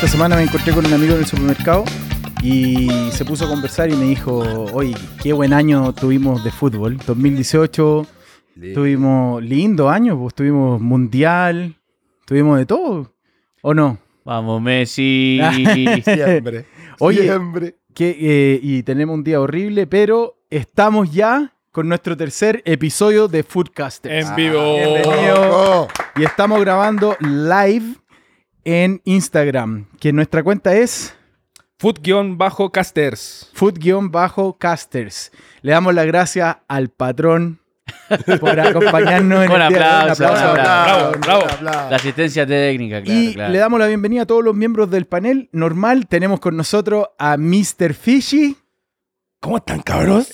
esta, semana me encontré con un amigo en el supermercado y se puso a conversar y me dijo, oye, qué buen año tuvimos de fútbol. 2018 tuvimos lindo año, pues tuvimos mundial, tuvimos de todo, ¿o no? Vamos, Messi. Siempre. Oye, Siempre. Que, eh, y tenemos un día horrible, pero estamos ya con nuestro tercer episodio de Foodcasters. En vivo. bienvenido. Oh, Y estamos grabando live en Instagram, que nuestra cuenta es Food-casters. food-casters. Le damos las gracias al patrón por acompañarnos en Un el día de hoy. aplauso, un aplauso. Bravo, bravo. La asistencia técnica, claro. y claro. le damos la bienvenida a todos los miembros del panel. Normal, tenemos con nosotros a Mr. Fishy. ¿Cómo están, cabros?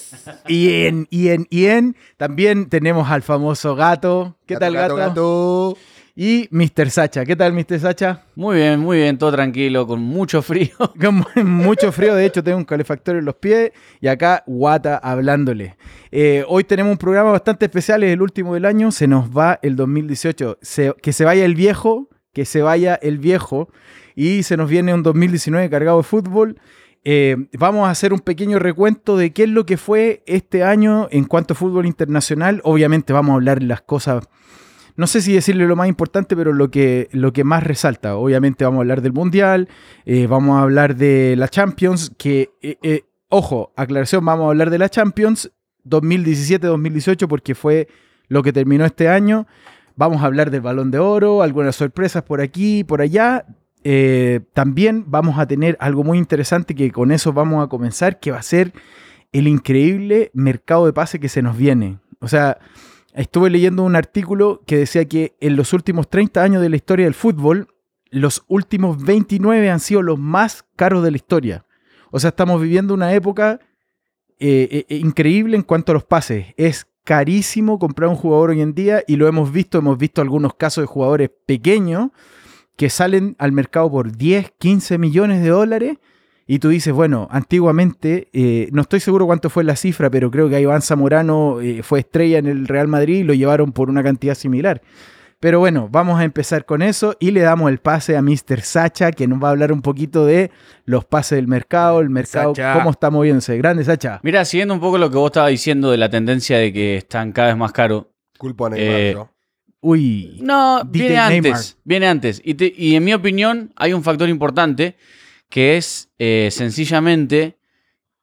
Y en, y en, y en, también tenemos al famoso gato. ¿Qué tal, gato? gato? Y Mr. Sacha. ¿Qué tal, Mr. Sacha? Muy bien, muy bien, todo tranquilo, con mucho frío. Con mucho frío, de hecho tengo un calefactor en los pies y acá Guata hablándole. Eh, hoy tenemos un programa bastante especial, es el último del año, se nos va el 2018. Se- que se vaya el viejo, que se vaya el viejo y se nos viene un 2019 cargado de fútbol. Eh, vamos a hacer un pequeño recuento de qué es lo que fue este año en cuanto a fútbol internacional. Obviamente vamos a hablar las cosas no sé si decirle lo más importante, pero lo que, lo que más resalta. Obviamente vamos a hablar del Mundial, eh, vamos a hablar de la Champions, que, eh, eh, ojo, aclaración, vamos a hablar de la Champions 2017-2018 porque fue lo que terminó este año. Vamos a hablar del balón de oro, algunas sorpresas por aquí, por allá. También vamos a tener algo muy interesante que con eso vamos a comenzar, que va a ser el increíble mercado de pase que se nos viene. O sea, estuve leyendo un artículo que decía que en los últimos 30 años de la historia del fútbol, los últimos 29 han sido los más caros de la historia. O sea, estamos viviendo una época eh, eh, increíble en cuanto a los pases. Es carísimo comprar un jugador hoy en día y lo hemos visto, hemos visto algunos casos de jugadores pequeños que salen al mercado por 10, 15 millones de dólares y tú dices, bueno, antiguamente, eh, no estoy seguro cuánto fue la cifra, pero creo que Iván Zamorano eh, fue estrella en el Real Madrid y lo llevaron por una cantidad similar. Pero bueno, vamos a empezar con eso y le damos el pase a Mr. Sacha, que nos va a hablar un poquito de los pases del mercado, el mercado, Sacha. cómo está moviéndose. Grande, Sacha. Mira, siguiendo un poco lo que vos estabas diciendo de la tendencia de que están cada vez más caros. Culpo a Neymar, Eh, yo. Uy, No, viene antes. Neymar. Viene antes. Y, te- y en mi opinión, hay un factor importante que es eh, sencillamente,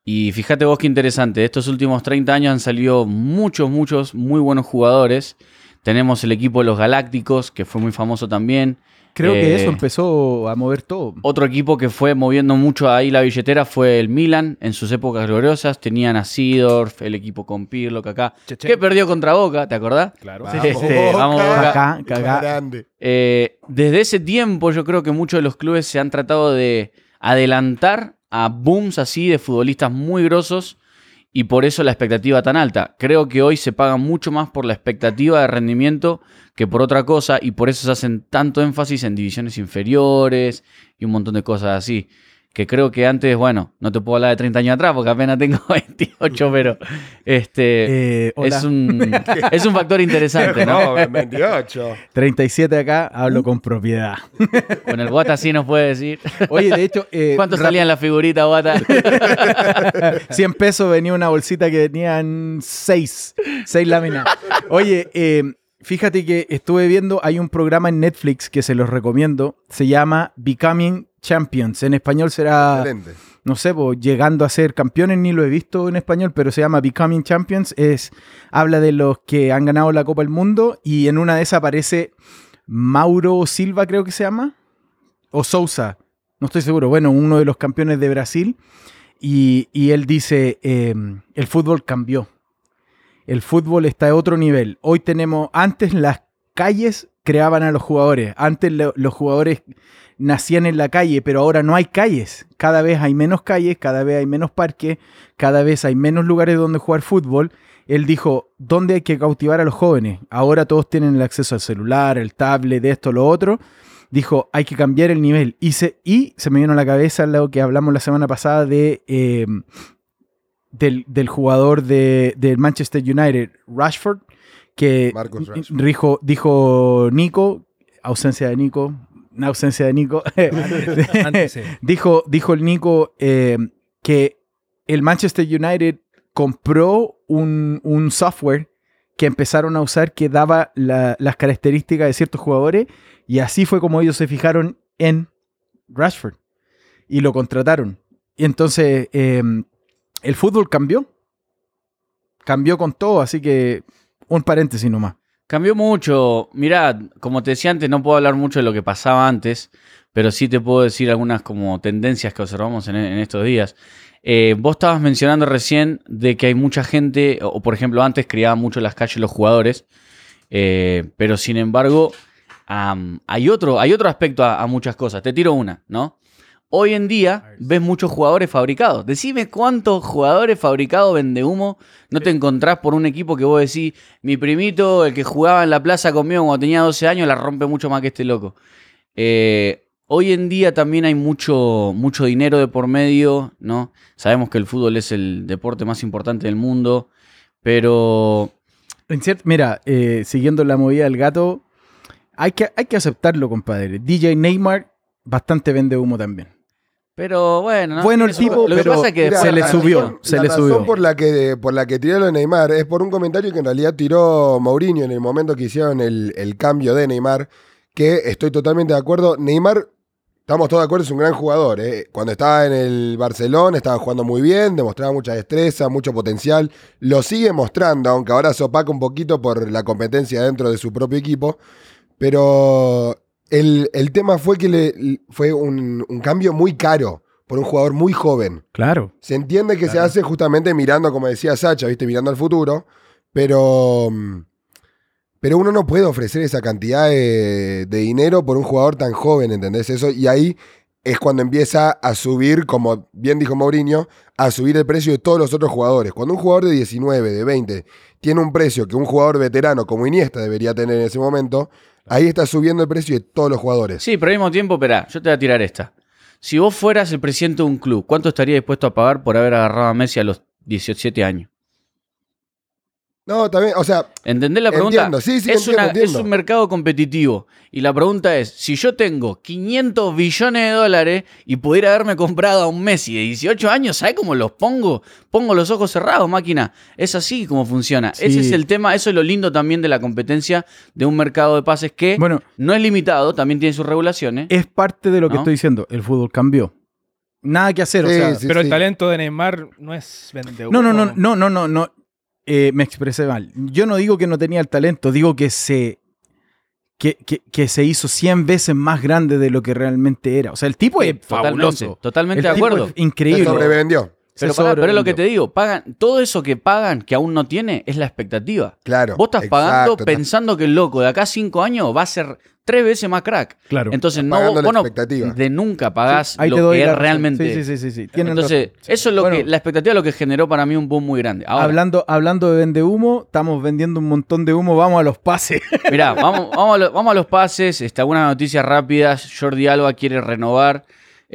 y fíjate vos qué interesante, de estos últimos 30 años han salido muchos, muchos muy buenos jugadores. Tenemos el equipo de los Galácticos, que fue muy famoso también. creo que eh, eso empezó a mover todo. Otro equipo que fue moviendo mucho ahí la billetera fue el Milan en sus épocas gloriosas. Tenían a Seedorf, el equipo con Pirlo, Kaká, que perdió contra Boca, ¿te acordás? Claro. Vamos, este, vamos, Boca. Boca. Acá, cagá. Grande. Eh, desde ese tiempo yo creo que muchos de los clubes se han tratado de adelantar a booms así de futbolistas muy grosos y por eso la expectativa tan alta. Creo que hoy se paga mucho más por la expectativa de rendimiento que por otra cosa y por eso se hacen tanto énfasis en divisiones inferiores y un montón de cosas así. Que creo que antes, bueno, no te puedo hablar de 30 años atrás porque apenas tengo 28, pero este Eh, es, un, es un factor interesante, ¿no? No, 28. 37 acá, hablo con propiedad. Con el Guata sí nos puede decir. Oye, de hecho, eh, ¿Cuánto salían las figuritas, Guata? 100 pesos venía una bolsita que venían 6, 6 láminas. Oye, eh, fíjate que estuve viendo, hay un programa en Netflix que se los recomiendo, se llama Becoming Champions. En español será, Excelente. no sé, llegando a ser campeones, ni lo he visto en español, pero se llama Becoming Champions. Es, habla de los que han ganado la Copa del Mundo y en una de esas aparece Mauro Silva, creo que se llama, o Sousa, no estoy seguro, bueno, uno de los campeones de Brasil. Y, y él dice, eh, el fútbol cambió. El fútbol está a otro nivel. Hoy tenemos, antes las calles creaban a los jugadores. Antes lo- los jugadores nacían en la calle, pero ahora no hay calles. Cada vez hay menos calles, cada vez hay menos parques, cada vez hay menos lugares donde jugar fútbol. Él dijo, ¿dónde hay que cautivar a los jóvenes? Ahora todos tienen el acceso al celular, el tablet, de esto, lo otro. Dijo, hay que cambiar el nivel. Y se, y se me vino a la cabeza lo que hablamos la semana pasada de eh, del, del jugador de, del Manchester United, Rashford, que Rashford. dijo, dijo Nico, ausencia de Nico, una ausencia de Nico. Antes, sí. dijo, dijo el Nico eh, que el Manchester United compró un, un software que empezaron a usar que daba la- las características de ciertos jugadores y así fue como ellos se fijaron en Rashford y lo contrataron. Y entonces eh, el fútbol cambió. Cambió con todo, así que un paréntesis nomás. Cambió mucho. Mirá, como te decía antes, no puedo hablar mucho de lo que pasaba antes, pero sí te puedo decir algunas como tendencias que observamos en, estos días. Eh, vos estabas mencionando recién de que hay mucha gente, o por ejemplo antes criaban mucho las calles los jugadores, eh, pero sin embargo hay, otro, hay otro aspecto a muchas cosas. Te tiro una, ¿no? Hoy en día ves muchos jugadores fabricados. Decime cuántos jugadores fabricados vende humo no te encontrás por un equipo que vos decís, mi primito, el que jugaba en la plaza conmigo cuando tenía 12 años, la rompe mucho más que este loco. Eh, hoy en día también hay mucho, mucho dinero de por medio, ¿no? Sabemos que el fútbol es el deporte más importante del mundo, pero mira, eh, siguiendo la movida del gato, hay que, hay que aceptarlo, compadre. DJ Neymar bastante vende humo también. Pero bueno, ¿no? Bueno el tipo, lo que pero pasa es que Mira, se le subió, razón- se la le razón subió. por la que por la que tiró lo de Neymar es por un comentario que en realidad tiró Mourinho en el momento que hicieron el, el cambio de Neymar, que estoy totalmente de acuerdo. Neymar, estamos todos de acuerdo, es un gran jugador. ¿eh? Cuando estaba en el Barcelona estaba jugando muy bien, demostraba mucha destreza, mucho potencial. Lo sigue mostrando, aunque ahora se opaca un poquito por la competencia dentro de su propio equipo. Pero el, el tema fue que le, fue un, un cambio muy caro por un jugador muy joven. Claro. Se entiende que se hace justamente mirando, como decía Sacha, ¿viste? mirando al futuro, pero, mm, pero uno no puede ofrecer esa cantidad de, de dinero por un jugador tan joven, ¿entendés? Eso, y ahí es cuando empieza a subir, como bien dijo Mourinho, a subir el precio de todos los otros jugadores. Cuando un jugador de 19, de 20, tiene un precio que un jugador veterano como Iniesta debería tener en ese momento, ahí está subiendo el precio de todos los jugadores. Sí, pero al mismo tiempo, espera, yo te voy a tirar esta. Si vos fueras el presidente de un club, ¿cuánto estarías dispuesto a pagar por haber agarrado a Messi a los 17 años? No, también, o sea, ¿Entendés la pregunta? Entiendo, sí, sí, es, entiendo, una- entiendo. es un mercado competitivo. Y la pregunta es, si yo tengo 500 billones de dólares y pudiera haberme comprado a un Messi de 18 años, ¿sabes cómo los pongo? Pongo los ojos cerrados, máquina. Es así como funciona. Sí. Ese es el tema, eso es lo lindo también de la competencia de un mercado de pases que Bueno, no es limitado, también tiene sus regulaciones. es parte de lo que ¿No? estoy diciendo. El fútbol cambió. Nada que hacer. o sea, sí, Pero sí. el talento de Neymar no es vende no, no, no, no, no, no, no. Eh, me expresé mal. Yo no digo que no tenía el talento, digo que se, que, que- que se hizo 100 veces más grande de lo que realmente era. O sea, el tipo es Totalmente, fabuloso. totalmente El de tipo acuerdo. es Se increíble. sobrevendió. Pero, pero es lo que te digo, pagan, todo eso que pagan que aún no tiene es la expectativa. Claro. Vos estás pagando pensando que el loco de acá a cinco años va a ser tres veces más crack. Claro. Entonces, no, vos, no expectativa. de nunca pagás Ahí lo te doy que la es razón. realmente. Sí, sí, sí, sí, Entonces, eso es lo Bueno. que, la expectativa es lo que generó para mí un boom muy grande. Ahora, hablando, hablando de vende humo, estamos vendiendo un montón de humo, vamos a los pases. mirá, vamos, vamos, a lo- vamos a los pases. Este, algunas noticias rápidas. Jordi Alba quiere renovar.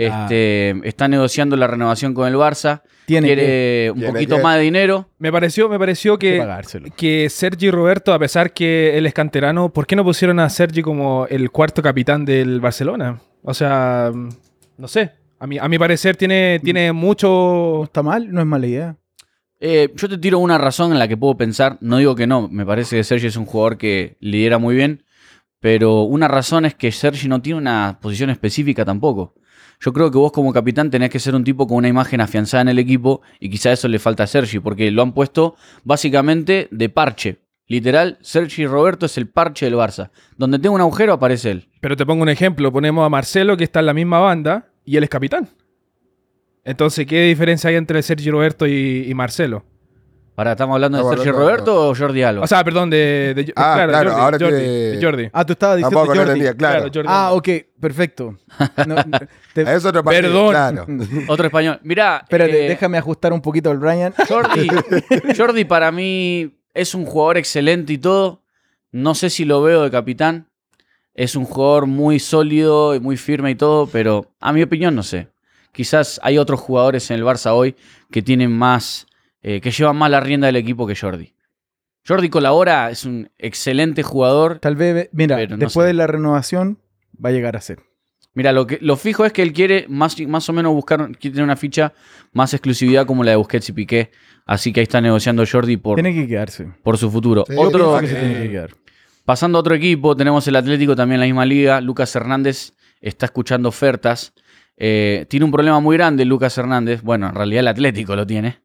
Este, Está negociando la renovación con el Barça. Tiene quiere un Tiene poquito que- más de dinero. Me pareció, me pareció que que, Sergi Roberto, a pesar que él es canterano, ¿por qué no pusieron a Sergi como el cuarto capitán del Barcelona? O sea, no sé. A mi, a mi parecer tiene, tiene No mucho... está mal, no es mala idea. Eh, yo te tiro una razón en la que puedo pensar. No digo que no, me parece que Sergi es un jugador que lidera muy bien. Pero una razón es que Sergi no tiene una posición específica tampoco. Yo creo que vos como capitán tenés que ser un tipo con una imagen afianzada en el equipo y quizá eso le falta a Sergi porque lo han puesto básicamente de parche. Literal, Sergi Roberto es el parche del Barça. Donde tenga un agujero aparece él. Pero te pongo un ejemplo. Ponemos a Marcelo, que está en la misma banda, y él es capitán. Entonces, ¿qué diferencia hay entre Sergi Roberto y, y Marcelo? Para, ¿estamos hablando de Estamos Sergi hablando de- Roberto o Jordi Alba? O sea, perdón, de... de- Ah, claro, claro, Jordi, ahora Jordi, que- de Jordi. Ah, tú estabas diciendo Tampoco no Jordi. entendía, claro. Jordi Ah, ok, perfecto. No, te- Es otro partido, Perdón. claro. Otro español. Mirá, espérate, eh, déjame ajustar un poquito el Brian. Jordi, Jordi para mí es un jugador excelente y todo. No sé si lo veo de capitán. Es un jugador muy sólido y muy firme y todo, pero a mi opinión no sé. Quizás hay otros jugadores en el Barça hoy que tienen más, eh, que llevan más la rienda del equipo que Jordi. Jordi colabora, es un excelente jugador. Tal vez, mira, no después sé. de la renovación va a llegar a ser. Mira, lo, que, lo fijo es que él quiere más, más o menos buscar, quiere tener una ficha más exclusividad como la de Busquets y Piqué. Así que ahí está negociando Jordi por, Tiene que quedarse. por su futuro. Sí, Otro, Que se tiene que quedar. Pasando a otro equipo, tenemos el Atlético también en la misma liga. Lucas Hernández está escuchando ofertas. Eh, tiene un problema muy grande Lucas Hernández. Bueno, en realidad el Atlético lo tiene.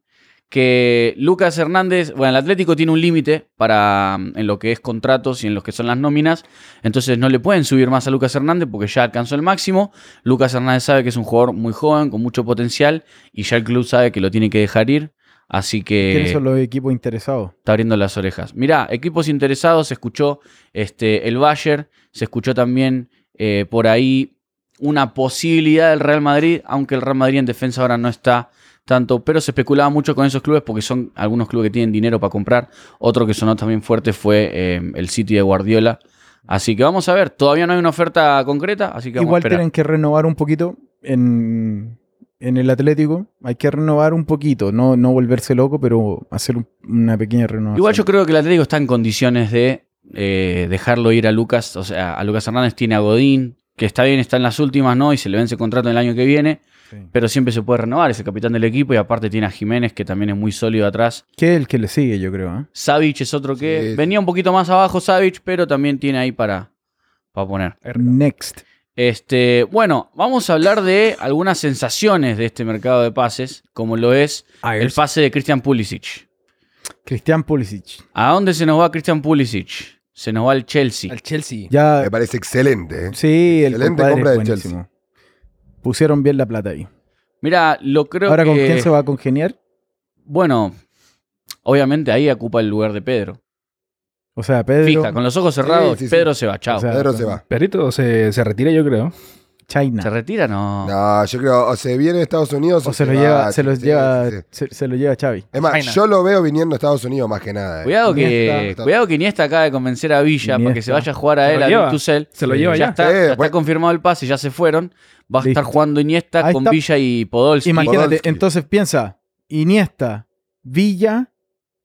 Que Lucas Hernández, bueno, el Atlético tiene un límite para mm, en lo que es contratos y en lo que son las nóminas. Entonces no le pueden subir más a Lucas Hernández porque ya alcanzó el máximo. Lucas Hernández sabe que es un jugador muy joven, con mucho potencial. Y ya el club sabe que lo tiene que dejar ir. Así que ¿Quiénes son los equipos interesados? está abriendo las orejas. Mirá, equipos interesados, se escuchó este, el Bayern, se escuchó también eh, por ahí una posibilidad del Real Madrid, aunque el Real Madrid en defensa ahora no está tanto, pero se especulaba mucho con esos clubes porque son algunos clubes que tienen dinero para comprar. Otro que sonó también fuerte fue eh, el City de Guardiola. Así que vamos a ver, todavía no hay una oferta concreta, así que vamos Igual tienen que renovar un poquito en, en el Atlético. Hay que renovar un poquito, no, no volverse loco, pero hacer un- una pequeña renovación. Igual yo creo que el Atlético está en condiciones de eh, dejarlo ir a Lucas. O sea, a Lucas Hernández tiene a Godín, que está bien, está en las últimas, ¿no? Y se le vence contrato el año que viene. Sí. Pero siempre se puede renovar, es el capitán del equipo. Y aparte tiene a Jiménez, que también es muy sólido atrás. Que es el que le sigue, yo creo. ¿eh? Savic es otro que Sí. venía un poquito más abajo, Savic, pero también tiene ahí para, para poner. Next. Este, bueno, vamos a hablar de algunas sensaciones de este mercado de pases, como lo es el pase de Christian Pulisic. Cristian Pulisic. ¿A dónde se nos va Christian Pulisic? Se nos va al Chelsea. Al Chelsea. Ya, Me parece excelente. ¿eh? sí, el Excelente compadre compra es del buenísimo. Pusieron bien la plata ahí. Mira, lo creo Ahora, que... ¿con quién se va a congeniar? Bueno, obviamente ahí ocupa el lugar de Pedro. O sea, Pedro, Fija, con los ojos cerrados, sí, sí. Pedro se va, chao. O sea, Pedro se va. Perrito se, se retira, yo creo. China. ¿Se retira? No. No, yo creo, o se viene a Estados Unidos o se lo va, lleva, se los sí, lleva, sí, sí. Se, se lo lleva Xavi. Es más, China. yo lo veo viniendo a Estados Unidos más que nada. ¿eh? Cuidado que, Iniesta. cuidado que Iniesta acaba de convencer a Villa para que se vaya a jugar a Se él, a. Tuchel. Se lo lleva Ya ya. está, Eh, ya está bueno. confirmado el pase, ya se fueron. Va a Listo. estar jugando Iniesta Ahí con está. Villa y Podolski. Imagínate, Podolski. entonces piensa, Iniesta, Villa,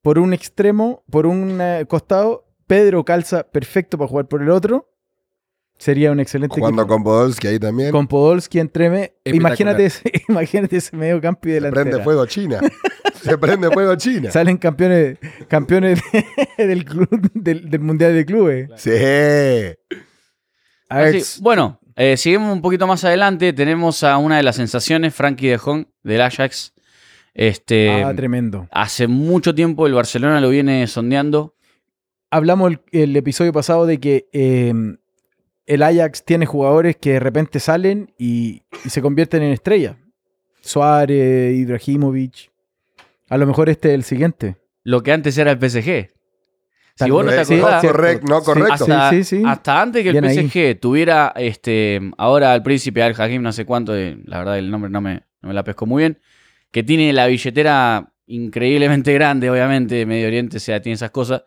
por un extremo, por un eh, costado, Pedro calza perfecto para jugar por el otro. Sería un excelente Jugando equipo. con Podolski ahí también. Con Podolski entre me- Espectacular. Imagínate ese, imagínate ese medio campo y se prende fuego China. se prende fuego China. Salen campeones, campeones del club, del, del Mundial de Clubes. Sí. A ver, Así- bueno, eh, seguimos un poquito más adelante. Tenemos a una de las sensaciones, Frankie de Jong, del Ajax. Este, ah, tremendo. hace mucho tiempo el Barcelona lo viene sondeando. Hablamos el, el episodio pasado de que eh, el Ajax tiene jugadores que de repente salen y, y se convierten en estrellas. Suárez, Ibrahimovic. A lo mejor este es el siguiente. Lo que antes era el PSG. Si vos no te acordás, correcto, no, correcto. hasta, Sí, sí, sí. hasta antes que el ahí. PSG tuviera este ahora al príncipe Al Hakim, no sé cuánto, de- la verdad el nombre no me, no me la pesco muy bien, que tiene la billetera increíblemente grande, obviamente, Medio Oriente, o sea, tiene esas cosas.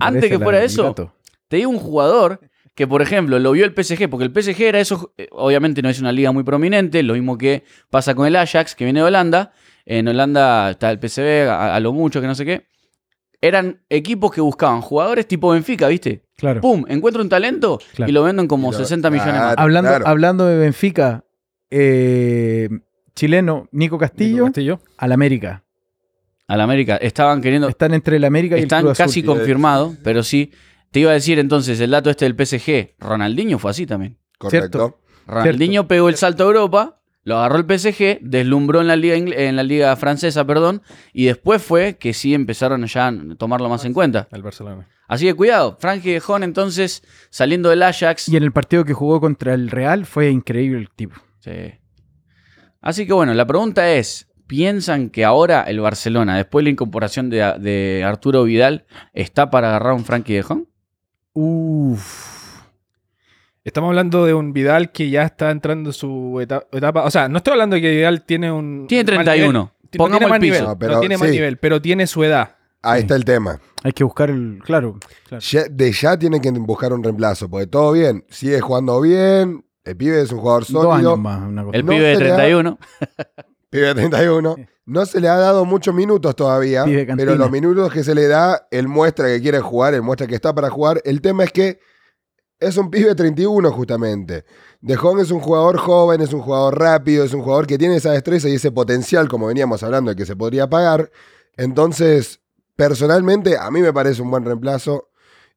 Antes que la fuera eso. Te digo un jugador que, por ejemplo, lo vio el PSG, porque el PSG era eso, eh, obviamente no es una liga muy prominente, lo mismo que pasa con el Ajax, que viene de Holanda. En Holanda está el PSV, a, a lo mucho, que no sé qué. Eran equipos que buscaban jugadores tipo Benfica, ¿viste? Claro. ¡Pum! Encuentro un talento Claro. y lo venden como Y lo- 60 millones más. claro. Hablando, claro. hablando de Benfica, eh, chileno Nico Castillo, Castillo. al América. Al América. Estaban queriendo. Están entre el América y el Están Azul. casi confirmados, pero sí. Te iba a decir entonces, el dato este del PSG, Ronaldinho fue así también. Correcto. Ronaldinho pegó el salto a Europa, lo agarró el PSG, deslumbró en la liga en la liga francesa, perdón, y después fue que sí empezaron ya a tomarlo más en cuenta. Al Barcelona. Así que cuidado, Frankie de Jong entonces saliendo del Ajax. Y en el partido que jugó contra el Real fue increíble el tipo. Sí. Así que bueno, la pregunta es, ¿piensan que ahora el Barcelona, después de la incorporación de, de Arturo Vidal, está para agarrar a un Frankie de Jong? Uff. Estamos hablando de un Vidal que ya está entrando en su eta- etapa. O sea, no estoy hablando de que Vidal tiene un. Tiene mal 31. nivel. No Pongamos tiene el mal piso. nivel. No, No, tiene sí. nivel, pero tiene su edad. Ahí está el tema. Hay que buscar el. Claro. claro. Ya- de ya tienen que buscar un reemplazo, porque todo bien, sigue jugando bien, el pibe es un jugador Dos años sólido, más. Una cosa. El No pibe de se le da- 31. pibe de 31, no se le ha dado muchos minutos todavía, pero los minutos que se le da, él muestra que quiere jugar, él muestra que está para jugar. El tema es que es un pibe de 31 justamente. De Jong es un jugador joven, es un jugador rápido, es un jugador que tiene esa destreza y ese potencial, como veníamos hablando, de que se podría pagar. Entonces, personalmente, a mí me parece un buen reemplazo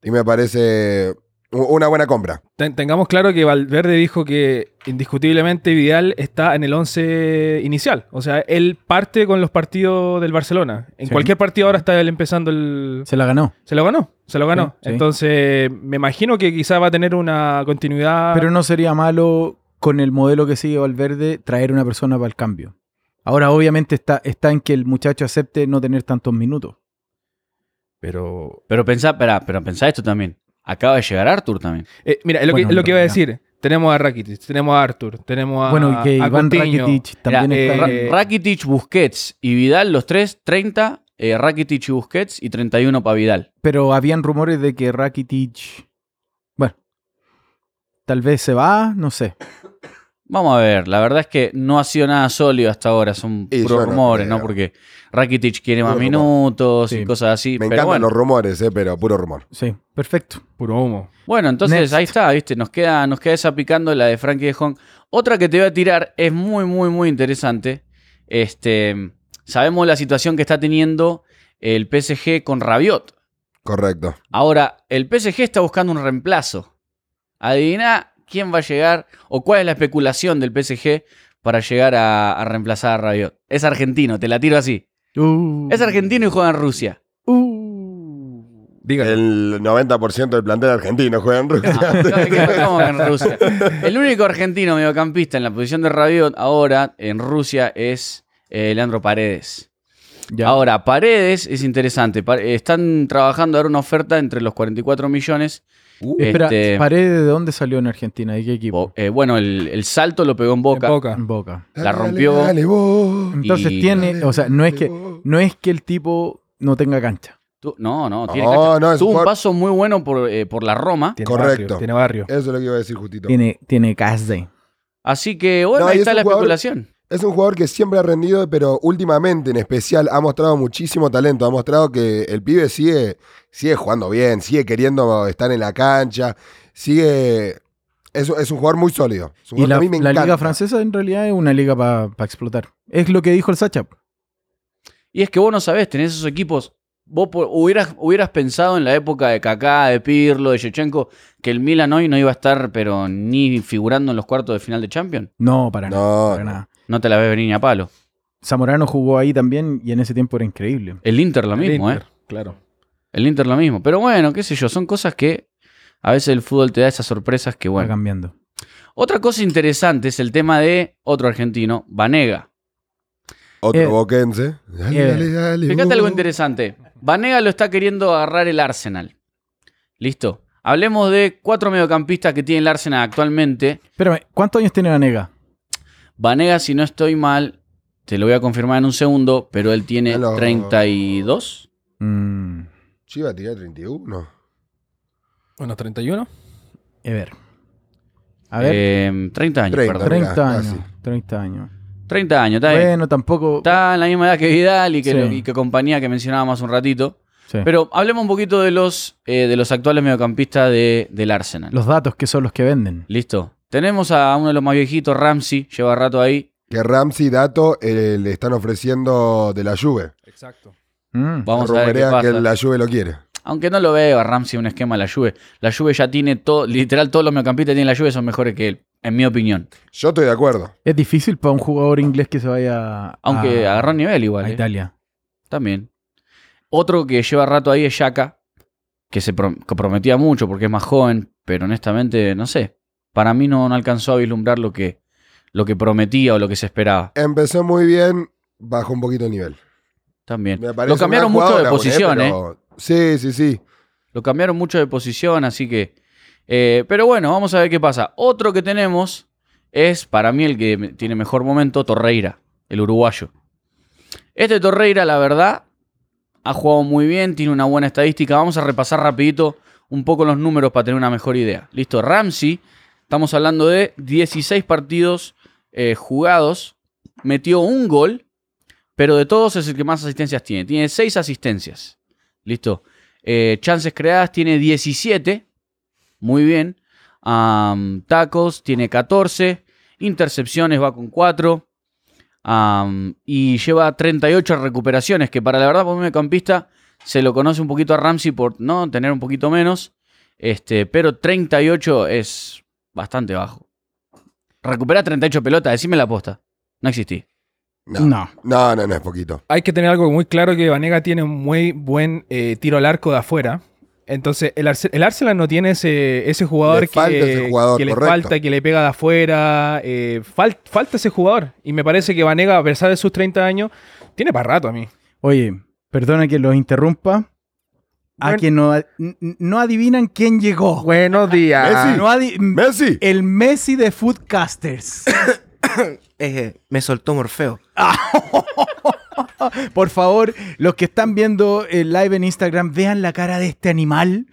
y me parece una buena compra. Ten- tengamos claro que Valverde dijo que indiscutiblemente Vidal está en el 11 inicial. O sea, él parte con los partidos del Barcelona. En Sí. cualquier partido ahora está él empezando el... Se la ganó. Se lo ganó, se lo ganó. Sí, sí. Entonces, me imagino que quizá va a tener una continuidad... Pero no sería malo con el modelo que sigue Valverde traer una persona para el cambio. Ahora, obviamente, está, está en que el muchacho acepte no tener tantos minutos. Pero... Pero pensá, espera, pero pensá esto también. Acaba de llegar Arthur también. eh, mira, es lo, Bueno, que, es lo que iba a decir. Tenemos a Rakitic, tenemos a Arthur, tenemos a bueno, y que a Iván Coutinho. Rakitic también Mira, está. eh, Ra- Rakitic, Busquets y Vidal, los tres, 30. eh, Rakitic y Busquets y 31 para Vidal. Pero habían rumores de que Rakitic. Bueno. Tal vez se va, no sé. Vamos a ver, la verdad es que no ha sido nada sólido hasta ahora, son Y puros rumores, ¿no? Porque Rakitic quiere más Puro rumor. minutos y Sí. cosas así. Me pero encantan bueno. los rumores, eh, pero puro rumor. Sí, perfecto. Puro humo. Bueno, entonces Next. ahí está, ¿viste? Nos queda, nos queda esa picando la de Frankie de Jong. Otra que te voy a tirar es muy, muy, muy interesante. Este, sabemos la situación que está teniendo el PSG con Rabiot. Correcto. Ahora, el PSG está buscando un reemplazo. Adivina quién va a llegar o cuál es la especulación del PSG para llegar a, a reemplazar a Rabiot. Es argentino, te la tiro así. Uh, Es argentino y juega en Rusia. uh. Dígalo. El 90% del plantel argentino juega en Rusia. ¿Cómo que en Rusia? El único argentino mediocampista en la posición de Rabiot ahora en Rusia es eh, Leandro Paredes. Ya. Ahora, Paredes es interesante. Están trabajando ahora una oferta entre los 44 millones. Uh, Espera, este- ¿Paredes de dónde salió en Argentina? ¿De qué equipo? Bo- eh, bueno, el, el salto lo pegó en Boca. En Boca. En Boca. la dale, rompió. Dale, vos. Entonces Y- tiene, Dale, o sea, no es dale, que no es que el tipo no tenga cancha. No, no, tiene No, cancha. no, es Tuvo un paso muy bueno por, eh, por la Roma. Tiene Correcto. barrio, tiene barrio. Eso es lo que iba a decir justito. Tiene, tiene casa. Así que, bueno, No, ahí está la jugador- especulación. Es un jugador que siempre ha rendido, pero últimamente en especial ha mostrado muchísimo talento. Ha mostrado que el pibe sigue, sigue jugando bien, sigue queriendo estar en la cancha, sigue. Es, es un jugador muy sólido. Es un Y la, a mí me la liga francesa en realidad es una liga para explotar. Es lo que dijo el Sacha. Y es que vos no sabés, tenés esos equipos. Vos hubieras, hubieras pensado en la época de Kaká, de Pirlo, de Shevchenko, que el Milan hoy no iba a estar, pero ni figurando en los cuartos de final de Champions. No, para nada. No, para no. nada. No te la ves venir ni a palo. Zamorano jugó ahí también y en ese tiempo era increíble. El Inter lo mismo, Inter, ¿eh? Claro. El Inter lo mismo. Pero bueno, qué sé yo, son cosas que a veces el fútbol te da esas sorpresas que, Va bueno. cambiando. Otra cosa interesante es el tema de otro argentino, Vanega. Otro Eh, boquense. Dale, eh, dale, dale. Fíjate vos. algo interesante. Vanega lo está queriendo agarrar el Arsenal. ¿Listo? Hablemos de cuatro mediocampistas que tiene el Arsenal actualmente. Espérame, ¿cuántos años tiene Vanega? Vanega, si no estoy mal, te lo voy a confirmar en un segundo, pero él tiene Hello. 32. Mm, Chiva tenía 31. Bueno, 31. a ver. A ver, Eh, 30 años, 30. perdón. 30 casi. años. 30 años. 30 años, está bien. Bueno, tampoco. Está en la misma edad que Vidal y que, Sí. y que compañía que mencionábamos hace un ratito. Sí. Pero hablemos un poquito de los, eh, de los actuales mediocampistas de- del Arsenal. Los datos que son los que venden. Listo. Tenemos a uno de los más viejitos, Ramsey, lleva rato ahí. Que Ramsey Dato eh, le están ofreciendo de la Juve. Exacto. Mm. Vamos a ver qué Rumorea pasa. que la Juve lo quiere. Aunque no lo veo a Ramsey un esquema de la Juve. La Juve ya tiene todo, literal todos los mediocampistas que tiene la Juve son mejores que él, en mi opinión. Yo estoy de acuerdo. Es difícil para un jugador inglés que se vaya Aunque a, agarró nivel igual. a eh. Italia. También. Otro que lleva rato ahí es Yaka, que se pro- que prometía mucho porque es más joven, pero honestamente, no sé. Para mí no, no alcanzó a vislumbrar lo que, lo que prometía o lo que se esperaba. Empezó muy bien, bajó un poquito el nivel. También. Lo cambiaron mucho de posición, ¿eh? pero- Sí, sí, sí. Lo cambiaron mucho de posición, así que. eh, pero bueno, vamos a ver qué pasa. Otro que tenemos es, para mí, el que tiene mejor momento, Torreira, el uruguayo. Este Torreira, la verdad, ha jugado muy bien, tiene una buena estadística. Vamos a repasar rapidito un poco los números para tener una mejor idea. Listo, Ramsey, estamos hablando de 16 partidos eh, jugados, metió un gol, pero de todos es el que más asistencias tiene. Tiene 6 asistencias. Listo. Eh, chances creadas tiene 17. Muy bien. Tackles tiene 14. Intercepciones va con 4. Am, y lleva 38 recuperaciones, que para la verdad, por un mediocampista, se lo conoce un poquito a Ramsey por no tener un poquito menos. Este, pero 38 es bastante bajo. Recupera 38 pelotas, decime la aposta. No existí. No. No. no, no, no es poquito. Hay que tener algo muy claro que Vanega tiene un muy buen eh, tiro al arco de afuera. Entonces, el, Arse- el Arsenal no tiene ese, ese jugador, Le que, ese jugador, que le correcto. falta, que le pega de afuera. eh, fal- falta ese jugador. Y me parece que Vanega, a pesar de sus 30 años, tiene para rato a mí. Oye, perdona que los interrumpa. A Bueno. que no, no adivinan quién llegó. Buenos días. Messi. No Messi. el Messi de Foodcasters. Eh, me soltó Morfeo. Por favor, los que están viendo el live en Instagram, vean la cara de este animal.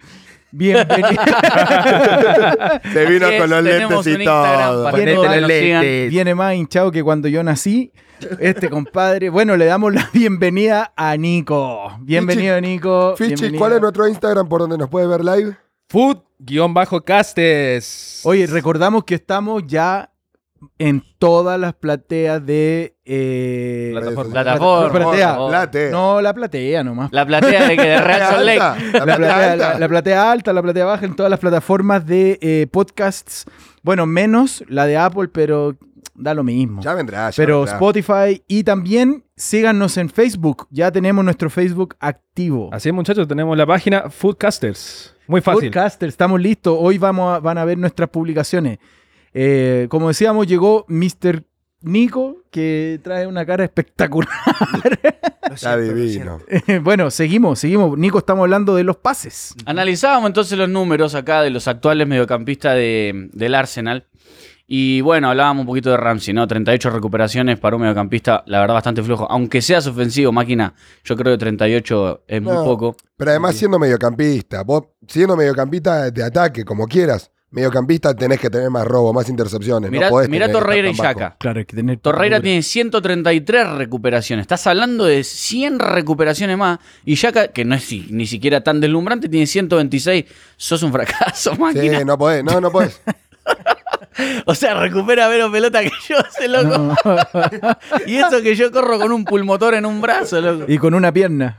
Bienvenido. Se vino Así con los lentes y todo. Viene nos sigan. Viene más hinchado que cuando yo nací. Este compadre. Bueno, le damos la bienvenida a Nico. Bienvenido, Nico. Fichi, Bienvenido. ¿cuál es nuestro Instagram por donde nos puede ver live? Food-castes. Oye, recordamos que estamos ya en todas las plateas de. eh, Plataforma. Plataforma. Platea. por favor. Plate. No, la platea nomás. La platea de que de Real Salt Lake. La La platea, alta. la- la platea alta, la platea baja, en todas las plataformas de eh, podcasts. Bueno, menos la de Apple, pero da lo mismo. Ya vendrá, ya pero vendrá. Spotify y también síganos en Facebook. Ya tenemos nuestro Facebook activo. Así es, muchachos, tenemos la página Foodcasters. Muy fácil. Podcaster, estamos listos. Hoy vamos a- van a ver nuestras publicaciones. Eh, como decíamos, llegó Mr. Nico, que trae una cara espectacular. Lo Está siento, divino. siento. bueno, seguimos, seguimos. Nico, estamos hablando de los pases. Analizábamos entonces los números acá de los actuales mediocampistas de- del Arsenal. Y bueno, hablábamos un poquito de Ramsey, ¿no? 38 recuperaciones para un mediocampista, la verdad, bastante flojo. Aunque seas ofensivo, máquina, yo creo que 38 es muy poco. Pero además siendo mediocampista, vos siendo mediocampista de ataque, como quieras, mediocampista tenés que tener más robo, más intercepciones. Mirá, no podés mirá Torreira y. Yaka. Claro, hay que tener. Torreira tiene 133 recuperaciones. Estás hablando de 100 recuperaciones más. Y Yaka, que no es ni siquiera tan deslumbrante, tiene 126. Sos un fracaso, máquina. Sí, no podés, no, no podés. O sea, recupera menos pelota que yo, ese loco. y eso que yo corro con un pulmotor en un brazo, loco. Y con una pierna.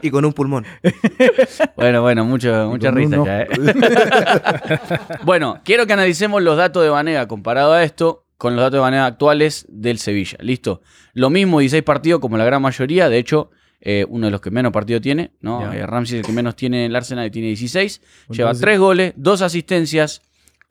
Y con un pulmón. Bueno, bueno, mucho, mucha risa uno. ya, ¿eh? bueno, quiero que analicemos los datos de Vanega comparado a esto con los datos de Vanega actuales del Sevilla. ¿Listo? Lo mismo, 16 partidos como la gran mayoría. De hecho, eh, uno de los que menos partidos tiene, ¿no? Eh, Ramsey es el que menos tiene en el Arsenal y tiene 16. Entonces- Lleva 3 goles, 2 asistencias,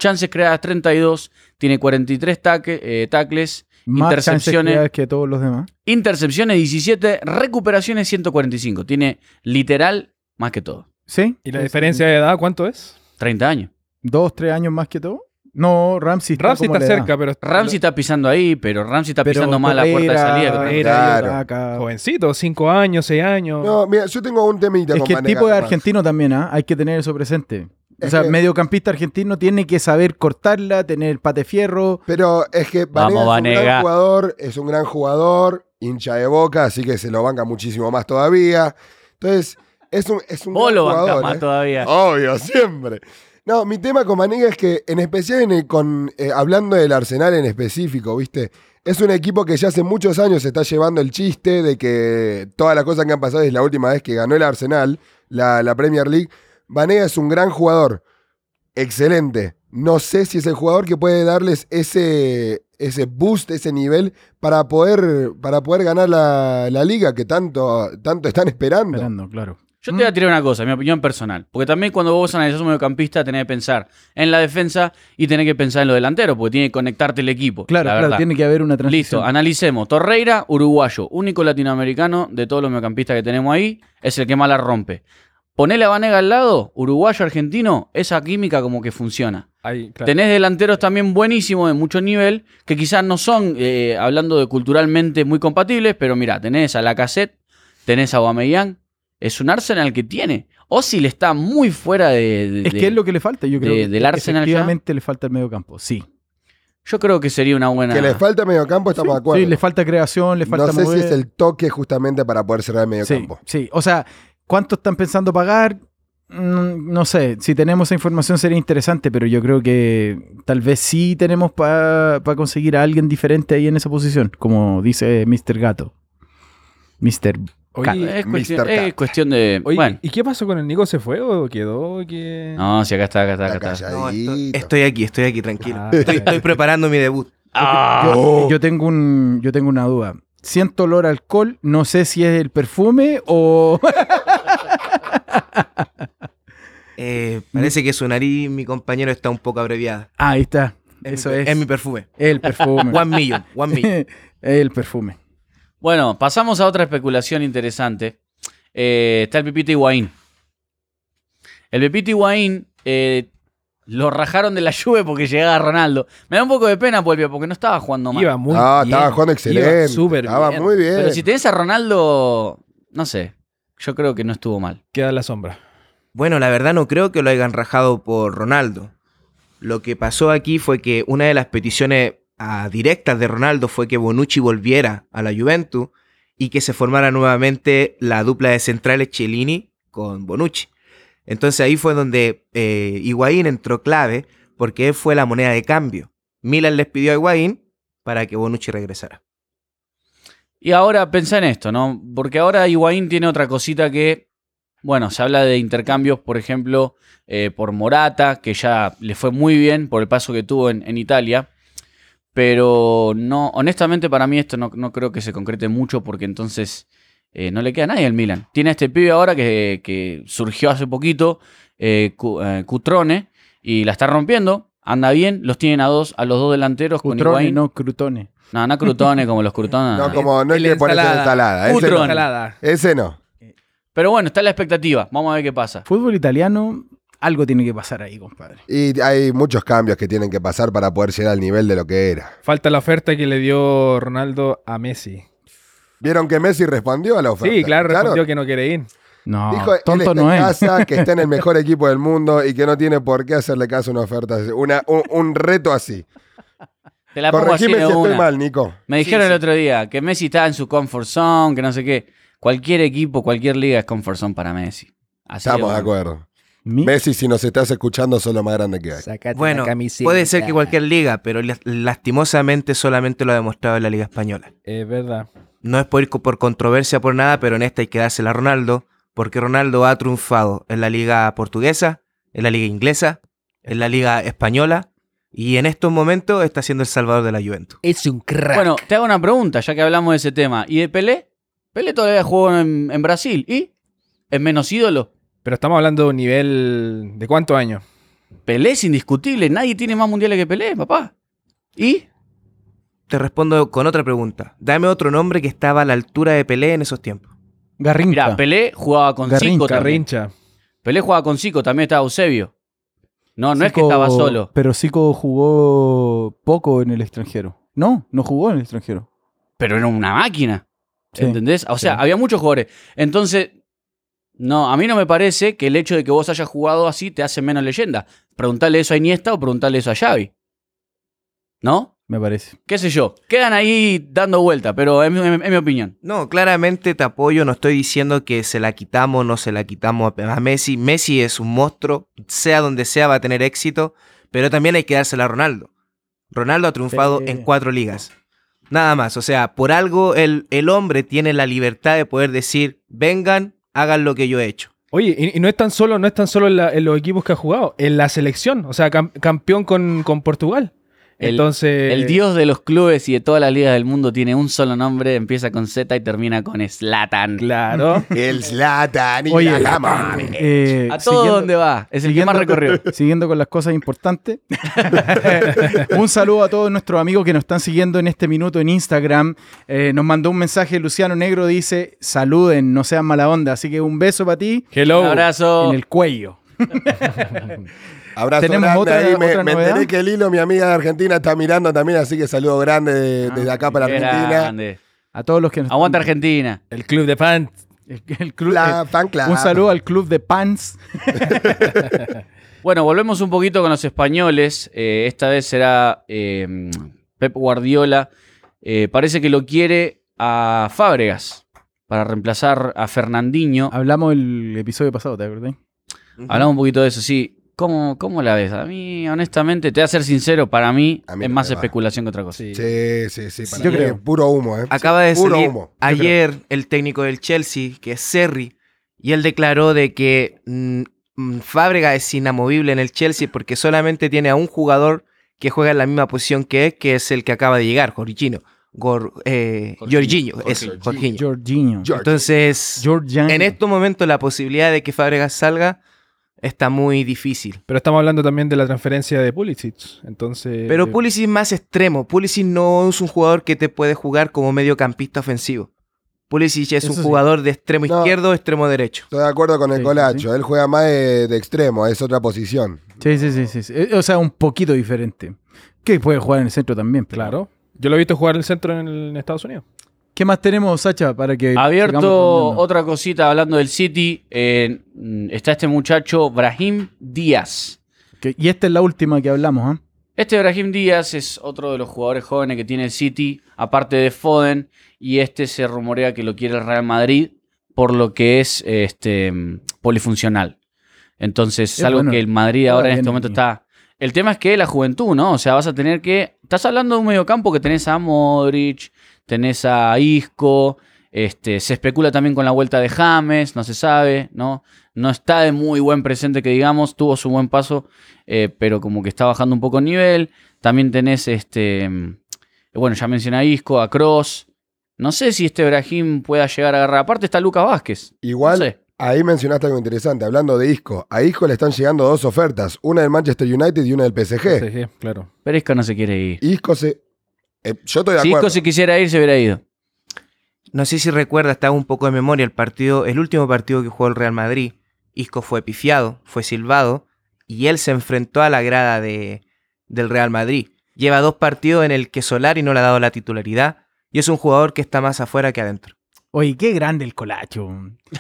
chances creadas 32, tiene 43 taque- eh, tackles, Más intercepciones. que todos los demás. Intercepciones 17, recuperaciones 145. Tiene literal más que todo. ¿Sí? ¿Y la diferencia de edad cuánto es? 30 años. ¿Dos, tres años más que todo? No, Ramsey está Ramsey como está cerca, pero Ramsey está pisando ahí, pero Ramsey está Pero pisando más la puerta de salida. Torreira, Claro. Jovencito, 5 años, 6 años. No, mira, yo tengo un temita Es con que el tipo nomás. argentino también, ¿ah? Hay que tener eso presente. O sea, que- mediocampista argentino tiene que saber cortarla, tener pate fierro. Pero es que Vamos, Vanega es un gran jugador, es un gran jugador, hincha de boca, así que se lo banca muchísimo más todavía. Entonces, es un, es un Vos gran lo jugador. más ¿eh? todavía. Obvio, siempre. No, mi tema con Vanega es que, en especial en el- con, eh, hablando del Arsenal en específico, ¿viste? Es un equipo que ya hace muchos años se está llevando el chiste de que todas las cosas que han pasado es la última vez que ganó el Arsenal, la, la Premier League. Vanega es un gran jugador, excelente. No sé si es el jugador que puede darles ese, ese boost, ese nivel para poder, para poder ganar la, la liga que tanto, tanto están esperando. Esperando, claro. Yo te voy a tirar una cosa, mi opinión personal. Porque también cuando vos analizás un mediocampista tenés que pensar en la defensa y tenés que pensar en lo delantero, porque tiene que conectarte el equipo. Claro, la claro, tiene que haber una transición. Listo, analicemos. Torreira, uruguayo, único latinoamericano de todos los mediocampistas que tenemos ahí, es el que más la rompe. Ponele a Vanega al lado, uruguayo, argentino, esa química como que funciona. Ahí, claro. Tenés delanteros también buenísimos de mucho nivel, que quizás no son, eh, hablando de culturalmente, muy compatibles, pero mira, tenés a Lacazette, tenés a Aubameyang, es un Arsenal que tiene. Ozil está muy fuera de... de- es de- que es lo que le falta, yo creo. de- que del Arsenal ya. Efectivamente le falta el medio campo, sí. Yo creo que sería una buena... Que le falta medio campo, estamos de acuerdo. Sí, le falta creación, le falta no sé mover. si es el toque justamente para poder cerrar el medio sí, campo. sí. O sea, ¿cuánto están pensando pagar? No sé, si tenemos esa información sería interesante, pero yo creo que tal vez sí tenemos para conseguir a alguien diferente ahí en esa posición, como dice Mr. Gato. Mr. Oye, es, cuestión, es de. oye, bueno, ¿y qué pasó con el Nico? ¿Se fue o quedó? ¿Qué... no, si acá está, acá está, acá Está. No, estoy, aquí, estoy aquí, tranquilo. Ah, Estoy, estoy preparando mi debut. Ah, Oh. Yo tengo un, yo tengo una duda. Siento olor a alcohol, no sé si es el perfume o Eh, parece que su nariz, mi compañero, está un poco abreviada. Ah, ahí está. Es Eso mi, es. Es mi perfume. el perfume. One million, one million. el perfume. Bueno, pasamos a otra especulación interesante. Eh, está el Pepito Higuaín. El Pepito Higuaín eh, lo rajaron de la lluvia porque llegaba Ronaldo. Me da un poco de pena, Polvia, porque no estaba jugando mal. Iba muy Ah, bien. estaba jugando excelente. Iba súper Estaba bien. muy bien. Pero si tenés a Ronaldo, no sé. Yo creo que no estuvo mal. Queda la sombra. Bueno, la verdad no creo que lo hayan rajado por Ronaldo. Lo que pasó aquí fue que una de las peticiones ah, directas de Ronaldo fue que Bonucci volviera a la Juventus y que se formara nuevamente la dupla de centrales Cellini con Bonucci. Entonces ahí fue donde eh, Higuaín entró clave porque él fue la moneda de cambio. Milan les pidió a Higuaín para que Bonucci regresara. Y ahora pensá en esto, ¿no? Porque ahora Higuaín tiene otra cosita que, bueno, se habla de intercambios, por ejemplo, eh, por Morata, que ya le fue muy bien por el paso que tuvo en, en Italia. Pero no, honestamente para mí esto no, no creo que se concrete mucho porque entonces eh, no le queda a nadie al Milan. Tiene a este pibe ahora que, que surgió hace poquito, eh, eh, Cutrone, y la está rompiendo. Anda bien, los tienen a dos, a los dos delanteros con Cutrone, Higuaín. no Crutone. No, no Crutone como los Crutones. No, como no hay El que ponerse ensalada. ensalada. Ese no. Ensalada. Ese no. Pero bueno, está la expectativa. Vamos a ver qué pasa. Fútbol italiano, algo tiene que pasar ahí, compadre. Y hay muchos cambios que tienen que pasar para poder llegar al nivel de lo que era. Falta la oferta que le dio Ronaldo a Messi. ¿Vieron que Messi respondió a la oferta? Sí, claro, respondió que no quiere ir. No, Dijo, él tonto está no en es. casa, que está en el mejor equipo del mundo y que no tiene por qué hacerle caso a una oferta, así. una, un, un reto así. Te la pongo así Corregime de si estoy una. mal, Nico. Me dijeron el otro día que Messi está en su comfort zone, que no sé qué. Cualquier equipo, cualquier liga es comfort zone para Messi. Así Estamos de bueno. acuerdo. Mi- Messi, si nos estás escuchando, sos lo más grande que hay. Bueno, puede ser que cualquier liga, pero la- lastimosamente solamente lo ha demostrado en la Liga Española. Es verdad. No es por ir co- por controversia por nada, pero en esta hay que dársela a Ronaldo, porque Ronaldo ha triunfado en la Liga Portuguesa, en la Liga Inglesa, en la Liga Española, y en estos momentos está siendo el salvador de la Juventus. Es un crack. Bueno, te hago una pregunta, ya que hablamos de ese tema. ¿Y de Pelé? Pelé todavía jugó en, en Brasil. ¿Y? ¿Es menos ídolo? Pero estamos hablando de un nivel de cuántos años. Pelé es indiscutible. Nadie tiene más mundiales que Pelé, papá. ¿Y? Te respondo con otra pregunta. Dame otro nombre que estaba a la altura de Pelé en esos tiempos. Garrincha. Mira, Pelé jugaba con Garrincha, Zico también. Carrincha. Pelé jugaba con Zico, también estaba Eusebio. No, no es que estaba solo. Pero Zico jugó poco en el extranjero. No, no jugó en el extranjero. Pero era una máquina. Sí, ¿Entendés? O sea, sí. había muchos jugadores. Entonces, no, a mí no me parece que el hecho de que vos hayas jugado así te hace menos leyenda. Preguntarle eso a Iniesta o preguntarle eso a Xavi. ¿No? Me parece. ¿Qué sé yo? Quedan ahí dando vuelta, pero es mi, es mi opinión. No, claramente te apoyo, no estoy diciendo que se la quitamos, no se la quitamos a a Messi. Messi es un monstruo, sea donde sea va a tener éxito, pero también hay que dársela a Ronaldo. Ronaldo ha triunfado Sí. en cuatro ligas. Nada más, o sea, por algo el, el hombre tiene la libertad de poder decir, vengan, hagan lo que yo he hecho. Oye, y, y no es tan solo, no es tan solo en, la- en los equipos que ha jugado, en la selección, o sea, cam- campeón con, con Portugal. El- Entonces, El dios de los clubes y de todas las ligas del mundo tiene un solo nombre, empieza con Z y termina con Slatan. Claro. El Zlatan y Oye, la gama. eh, A todo donde va. Es el que más recorrió. Siguiendo con las cosas importantes. un saludo a todos nuestros amigos que nos están siguiendo en este minuto en Instagram. Eh, nos mandó un mensaje Luciano Negro, dice, saluden, no sean mala onda. Así que un beso para ti Hello. Un abrazo. en el cuello. Abrazo ¿Tenemos grande otra- ahí. Me, otra me enteré que el hilo, mi amiga de Argentina, está mirando también, así que saludo grande de- desde acá para Argentina. grande. A todos los que nos Aguanta Argentina. El club de fans. el, el club, La eh, fan club. un saludo al club de Pants. Bueno, volvemos un poquito con los españoles. Eh, esta vez será eh, Pep Guardiola. Eh, parece que lo quiere a Fábregas para reemplazar a Fernandinho. Hablamos el episodio pasado, ¿te acordás? Hablamos un poquito de eso, sí. ¿Cómo, ¿Cómo la ves? A mí, honestamente, te voy a ser sincero, para mí, A mí es más va. especulación que otra cosa. Sí, sí, sí. Para Yo mí creo. es puro humo, ¿eh? Acaba de Puro salir humo. ayer el técnico del Chelsea, que es Serri, y él declaró de que mm, mm, Fábrega es inamovible en el Chelsea porque solamente tiene a un jugador que juega en la misma posición que él, que es el que acaba de llegar, Jorginho. Gor, eh, Jorginho. Jorginho, eso, Jorginho. Jorginho. Jorginho. George. Entonces, en estos momentos la posibilidad de que Fábregas salga está muy difícil. Pero estamos hablando también de la transferencia de Pulisic. Entonces. Pero eh, Pulisic es más extremo. Pulisic no es un jugador que te puede jugar como mediocampista ofensivo. Pulisic es Eso un sí. jugador de extremo No. izquierdo, extremo derecho. Estoy de acuerdo con el Sí, sí, Colacho. Él juega más de, de extremo, es otra posición. Sí, sí, sí, sí, sí. Eh, O sea, un poquito diferente. Que puede jugar en el centro también. pero- Claro. Yo lo he visto jugar en el centro en, el- en Estados Unidos. ¿Qué más tenemos, Sacha, para que Abierto otra cosita hablando del City. eh, mm, está este muchacho, Brahim Díaz. Que- y esta es la última que hablamos, ¿ah? Este Brahim Díaz es otro de los jugadores jóvenes que tiene el City, aparte de Foden, y este se rumorea que lo quiere el Real Madrid, por lo que es este mm, polifuncional. Entonces, es Es algo bueno. que el Madrid ahora en este momento está. El tema es que la juventud, ¿no? O sea, vas a tener que. Estás hablando de un mediocampo que tenés a Modric, tenés a Isco, este, se especula también con la vuelta de James, no se sabe, ¿no? No está de muy buen presente que digamos, tuvo su buen paso, eh, pero como que está bajando un poco el nivel. También tenés este. mm, Bueno, ya mencioné a Isco, a Cross. No sé si este Brahim pueda llegar a agarrar. Aparte está Lucas Vázquez. Igual, No sé. ahí mencionaste algo interesante, hablando de Isco. A Isco le están llegando dos ofertas, una del Manchester United y una del PSG. Sí, claro. Pero Isco no se quiere ir. Isco se... eh, yo estoy de Si acuerdo. Isco se quisiera ir, se hubiera ido. No sé si recuerda, está un poco de memoria el partido, el último partido que jugó el Real Madrid. Isco fue pifiado, fue silbado y él se enfrentó a la grada de, del Real Madrid. Lleva dos partidos en el que Solari no le ha dado la titularidad y es un jugador que está más afuera que adentro. Oye, qué grande el Colacho.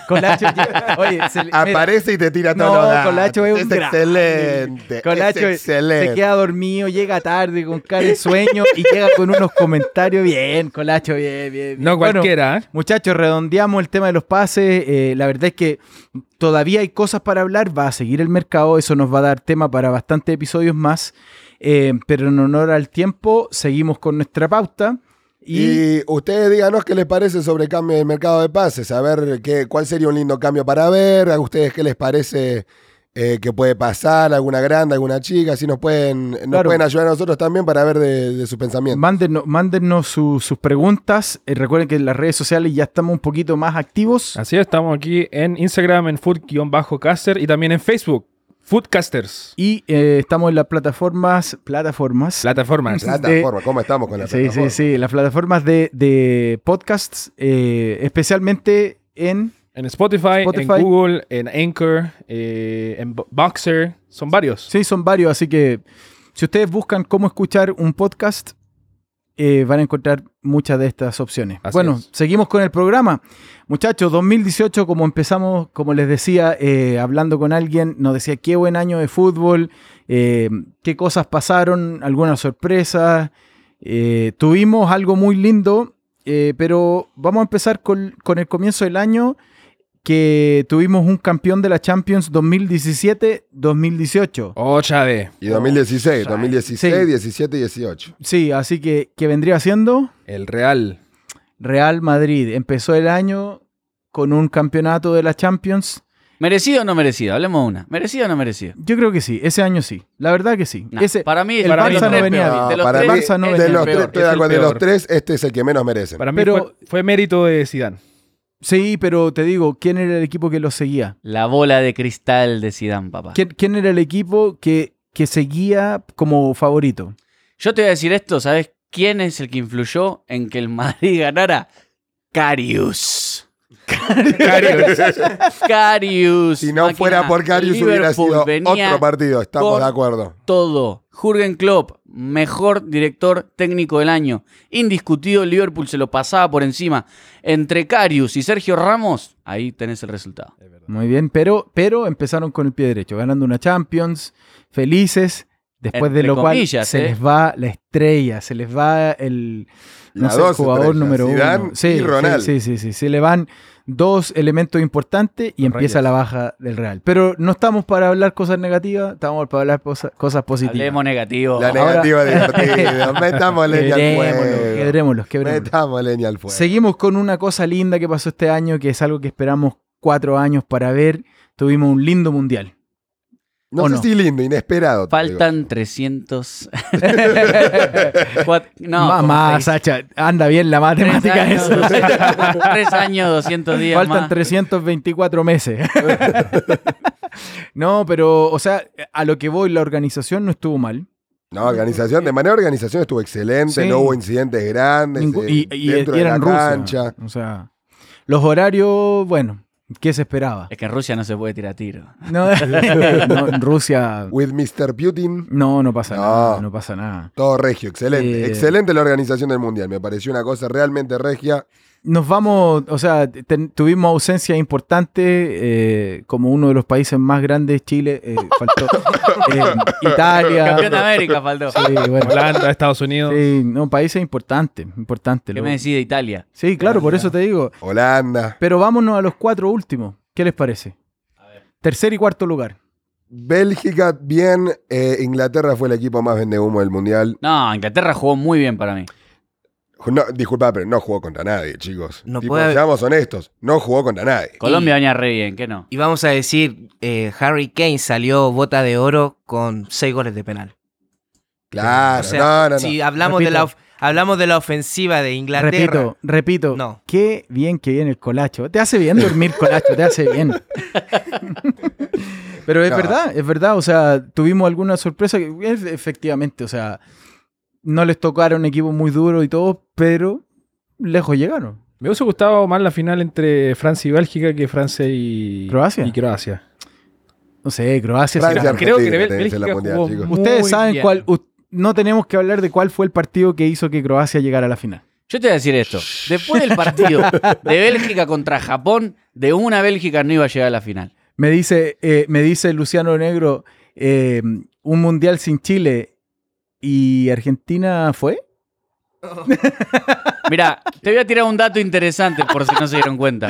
Colacho, oye, se Aparece y te tira No, todo. datos. Colacho es un grande. excelente. Colacho es excelente. se queda dormido, llega tarde con cara de sueño y llega con unos comentarios bien, Colacho, bien, bien. bien. No Bueno, cualquiera. ¿eh? Muchachos, redondeamos el tema de los pases. Eh, la verdad es que todavía hay cosas para hablar. Va a seguir el mercado. Eso nos va a dar tema para bastantes episodios más. Eh, pero en honor al tiempo, seguimos con nuestra pauta. Y, Y ustedes díganos qué les parece sobre el cambio del mercado de pases, a ver qué, cuál sería un lindo cambio para ver, a ustedes qué les parece eh, que puede pasar, alguna grande, alguna chica, si nos pueden, nos Claro. pueden ayudar a nosotros también para ver de, de su pensamiento. mándenos, mándennos su- sus preguntas. Eh, recuerden que en las redes sociales ya estamos un poquito más activos. Así es, estamos aquí en Instagram, en food-caster y también en Facebook, Foodcasters. Y eh, estamos en las plataformas. Plataformas. Plataformas. Plataforma, ¿cómo estamos con la Sí, plataforma? sí, sí. Las plataformas de, de podcasts, eh, especialmente en. En Spotify, Spotify. en Google, en Anchor, eh, en Bo- Boxer. Son varios. Sí, son varios, así que si ustedes buscan cómo escuchar un podcast, eh, van a encontrar muchas de estas opciones. Así bueno, es. seguimos con el programa. Muchachos, 2018, como empezamos, como les decía, eh, hablando con alguien, nos decía qué buen año de fútbol, eh, qué cosas pasaron, algunas sorpresas. tuvimos algo muy lindo, pero vamos a empezar con, con el comienzo del año que tuvimos un campeón de la Champions 2017-2018. Oh, Chade. Y 2016, 2016, Sí. 17 y 18. Sí, así que, que vendría siendo El Real. Real Madrid. Empezó el año con un campeonato de la Champions. ¿Merecido o no merecido? Hablemos de una. ¿Merecido o no merecido? Yo creo que sí, ese año sí. La verdad que sí. Nah, Ese, para mí el para Barça mí no tres venía bien. De los para tres, mí, Barça no de los, peor. tres, estoy de de los tres, este es el que menos merecen. Para mí Pero- fue, fue mérito de Zidane. Sí, pero te digo, ¿quién era el equipo que lo seguía? La bola de cristal de Zidane, papá. ¿Quién, quién era el equipo que, que seguía como favorito? Yo te voy a decir esto, ¿sabes quién es el que influyó en que el Madrid ganara? Carius. Carius. Carius. Si no máquina. fuera por Carius hubiera sido otro partido, estamos de acuerdo. Todo. Jürgen Klopp, mejor director técnico del año. Indiscutido, Liverpool se lo pasaba por encima. Entre Carius y Sergio Ramos, ahí tenés el resultado. Muy bien, pero, pero empezaron con el pie derecho, ganando una Champions, felices, después de lo cual se ¿eh? les va la estrella, se les va el, no sé, dos jugador estrellas, número Zidane uno. Sí, y sí, Ronaldo. Sí, sí, sí, Se le van dos elementos importantes y Los empieza Reyes. la baja del Real. Pero no estamos para hablar cosas negativas, estamos para hablar posa- cosas positivas. Hablemos negativo. La Ahora- negativa divertida. Metamos leña al fuego. quebrémoslos, quebrémoslos. Metamos leña al fuego. Seguimos con una cosa linda que pasó este año, que es algo que esperamos cuatro años para ver. Tuvimos un lindo mundial. No ¿O sé no? si lindo, inesperado. Faltan 300. Cuat- no, seis. Sacha, anda bien la Tres matemática años, eso. 200 Tres años, 200 días Faltan más. 324 meses. no, pero, o sea, a lo que voy, la organización no estuvo mal. No, organización, de manera de organización estuvo excelente, Sí. no hubo incidentes grandes Ningú- eh, y, y- dentro y de era la cancha. O sea, los horarios, bueno, ¿qué se esperaba? Es que en Rusia no se puede tirar tiro. No, no, en Rusia, With Mr. Putin, no, no pasa No. nada, no pasa nada. todo regio, excelente. Eh. Excelente la organización del mundial, me pareció una cosa realmente regia. Nos vamos, o sea, ten- tuvimos ausencia importante, eh, como uno de los países más grandes, Chile, eh, faltó eh, Italia. Campeón de América faltó. Sí, bueno. Holanda, Estados Unidos. Sí, no, países importantes, importantes. ¿Qué lo- me decís de Italia? Sí, claro, por eso te digo. Holanda, Pero vámonos a los cuatro últimos. ¿Qué les parece? Tercer y cuarto lugar. Bélgica, bien. eh, Inglaterra fue el equipo más vende humo del mundial. No, Inglaterra jugó muy bien para mí. No, disculpa, pero no jugó contra nadie, chicos. No Tipo, puede- Seamos honestos, no jugó contra nadie. Colombia venía re bien, ¿qué no? Y vamos a decir, eh, Harry Kane salió bota de oro con seis goles de penal. Claro, O sea, no, no, no. si hablamos de, la, of- hablamos de la ofensiva de Inglaterra, Repito, repito. No. Qué bien que viene el colacho. Te hace bien dormir colacho, te hace bien. Pero es No. verdad, es verdad. O sea, tuvimos alguna sorpresa. que es- Efectivamente, o sea, no les tocaron equipos muy duros y todo, pero lejos llegaron. Me hubiese gustado más la final entre Francia y Bélgica que Francia y ¿Croacia? Y Croacia. No sé, Croacia. Francia, Creo que Bélgica mundial, jugó Ustedes saben bien. cuál. No tenemos que hablar de cuál fue el partido que hizo que Croacia llegara a la final. Yo te voy a decir esto. Después del partido de Bélgica contra Japón, de una Bélgica no iba a llegar a la final. Me dice, eh, me dice Luciano Negro, eh, un mundial sin Chile y Argentina fue. Mira, te voy a tirar un dato interesante por si no se dieron cuenta.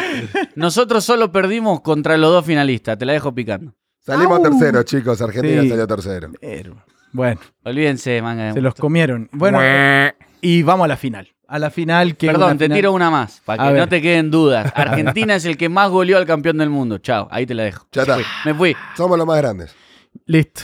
Nosotros solo perdimos contra los dos finalistas. Te la dejo picando. Salimos Au. terceros, chicos. Argentina Sí. salió tercero. Pero, bueno, Olvídense, manga de se los comieron. Bueno, y vamos a la final. A la final que. Perdón, te final- tiro una más, para que no te queden dudas. Argentina es el que más goleó al campeón del mundo. Chao, ahí te la dejo. Ya está. Me fui. Somos los más grandes. Listo.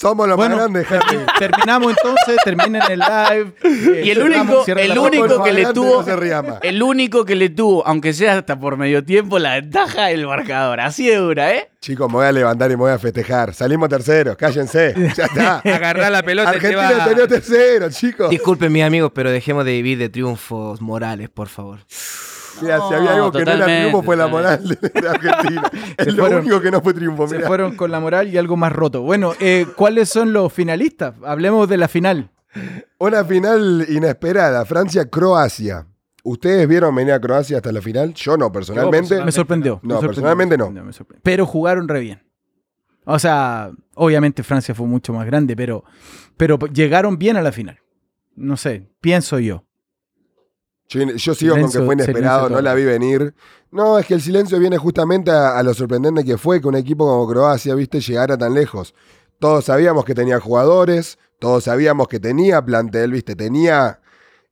Somos los Bueno, más grandes, Harry. Terminamos entonces, terminen el live. eh, Y el cerramos, único- el único que le tuvo- No. El único que le tuvo, aunque sea hasta por medio tiempo, la ventaja el marcador. Así de dura, ¿eh? Chicos, me voy a levantar y me voy a festejar. Salimos terceros, cállense. Ya está. Agarrar la pelota y te Argentina va- salió tercero, chicos. disculpen mis amigos, pero dejemos de vivir de triunfos morales, por favor. Mira, si había algo que no era triunfo fue la moral de, Argentina. Es lo fueron- único que no fue triunfo, Se fueron con la moral y algo más roto. Bueno, eh, ¿cuáles son los finalistas? Hablemos de la final. Una final inesperada, Francia-Croacia. ¿Ustedes vieron venir a Croacia hasta la final? Yo no, personalmente. Me sorprendió. me No, sorprendió, personalmente me no. sorprendió, me sorprendió. Pero jugaron re bien. O sea, obviamente Francia fue mucho más grande, pero, pero llegaron bien a la final. No sé, pienso yo. Yo, yo sigo con que fue inesperado, no la vi venir. No, es que el silencio viene justamente a, a lo sorprendente que fue que un equipo como Croacia, viste, llegara tan lejos. Todos sabíamos que tenía jugadores, todos sabíamos que tenía plantel, viste, tenía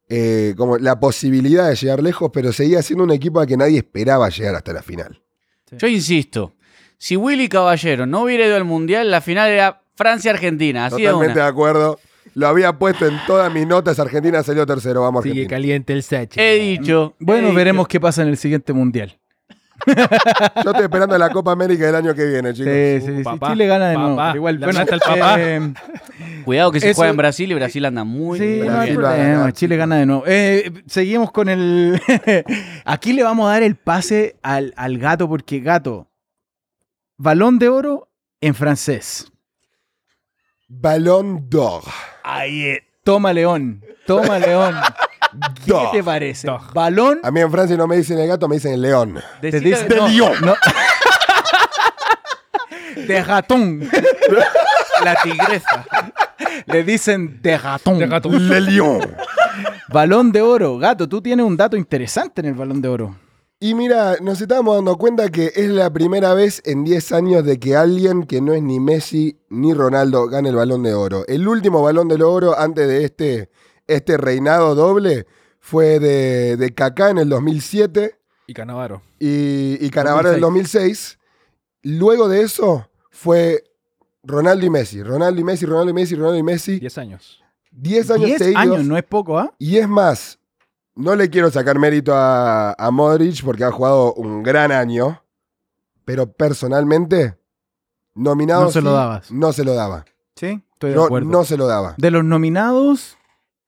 eh, como la posibilidad de llegar lejos, pero seguía siendo un equipo al que nadie esperaba llegar hasta la final. Yo insisto, si Willy Caballero no hubiera ido al Mundial, la final era Francia-Argentina. De Totalmente una. de acuerdo. Lo había puesto en todas mis notas. Argentina salió tercero. Vamos, Sigue Argentina. caliente el Sachi. He dicho. Bueno, he veremos dicho. qué pasa en el siguiente mundial. Yo estoy esperando la Copa América del año que viene, chicos. Sí, sí, sí. papá, Chile gana de nuevo. papá. igual, La bueno, plata al papá. eh, Cuidado que se Eso- juega en Brasil y Brasil anda muy, sí, muy no hay Brasil bien. problema. Chile gana de nuevo. Eh, seguimos con el. Aquí le vamos a dar el pase al, al gato, porque gato. Balón de oro en francés. Balón d'Or. Ahí es. Toma León. Toma León. ¿Qué Dog. te parece? Dog. Balón. A mí en Francia no me dicen el gato, me dicen el león. Te dicen- De no, Lyon. no. De ratón. La tigresa. Le dicen de ratón. De gato. Le Lyon. Balón de oro. Gato, tú tienes un dato interesante en el balón de oro. Y mira, nos estábamos dando cuenta que es la primera vez en 10 años de que alguien que no es ni Messi ni Ronaldo gane el balón de oro. El último balón de oro antes de este, este reinado doble fue de, de Kaká en el 2007 Y Canavaro. y, y Cannavaro en el 2006. Luego de eso fue Ronaldo y Messi. Ronaldo y Messi, Ronaldo y Messi, Ronaldo y Messi. 10 años. 10 años 10 seguidos. años, no es poco, ¿ah? Y es más, no le quiero sacar mérito a, a Modric porque ha jugado un gran año, pero personalmente, nominado No se lo dabas. No se lo daba. Sí, estoy de No, acuerdo. no se lo daba. De los nominados,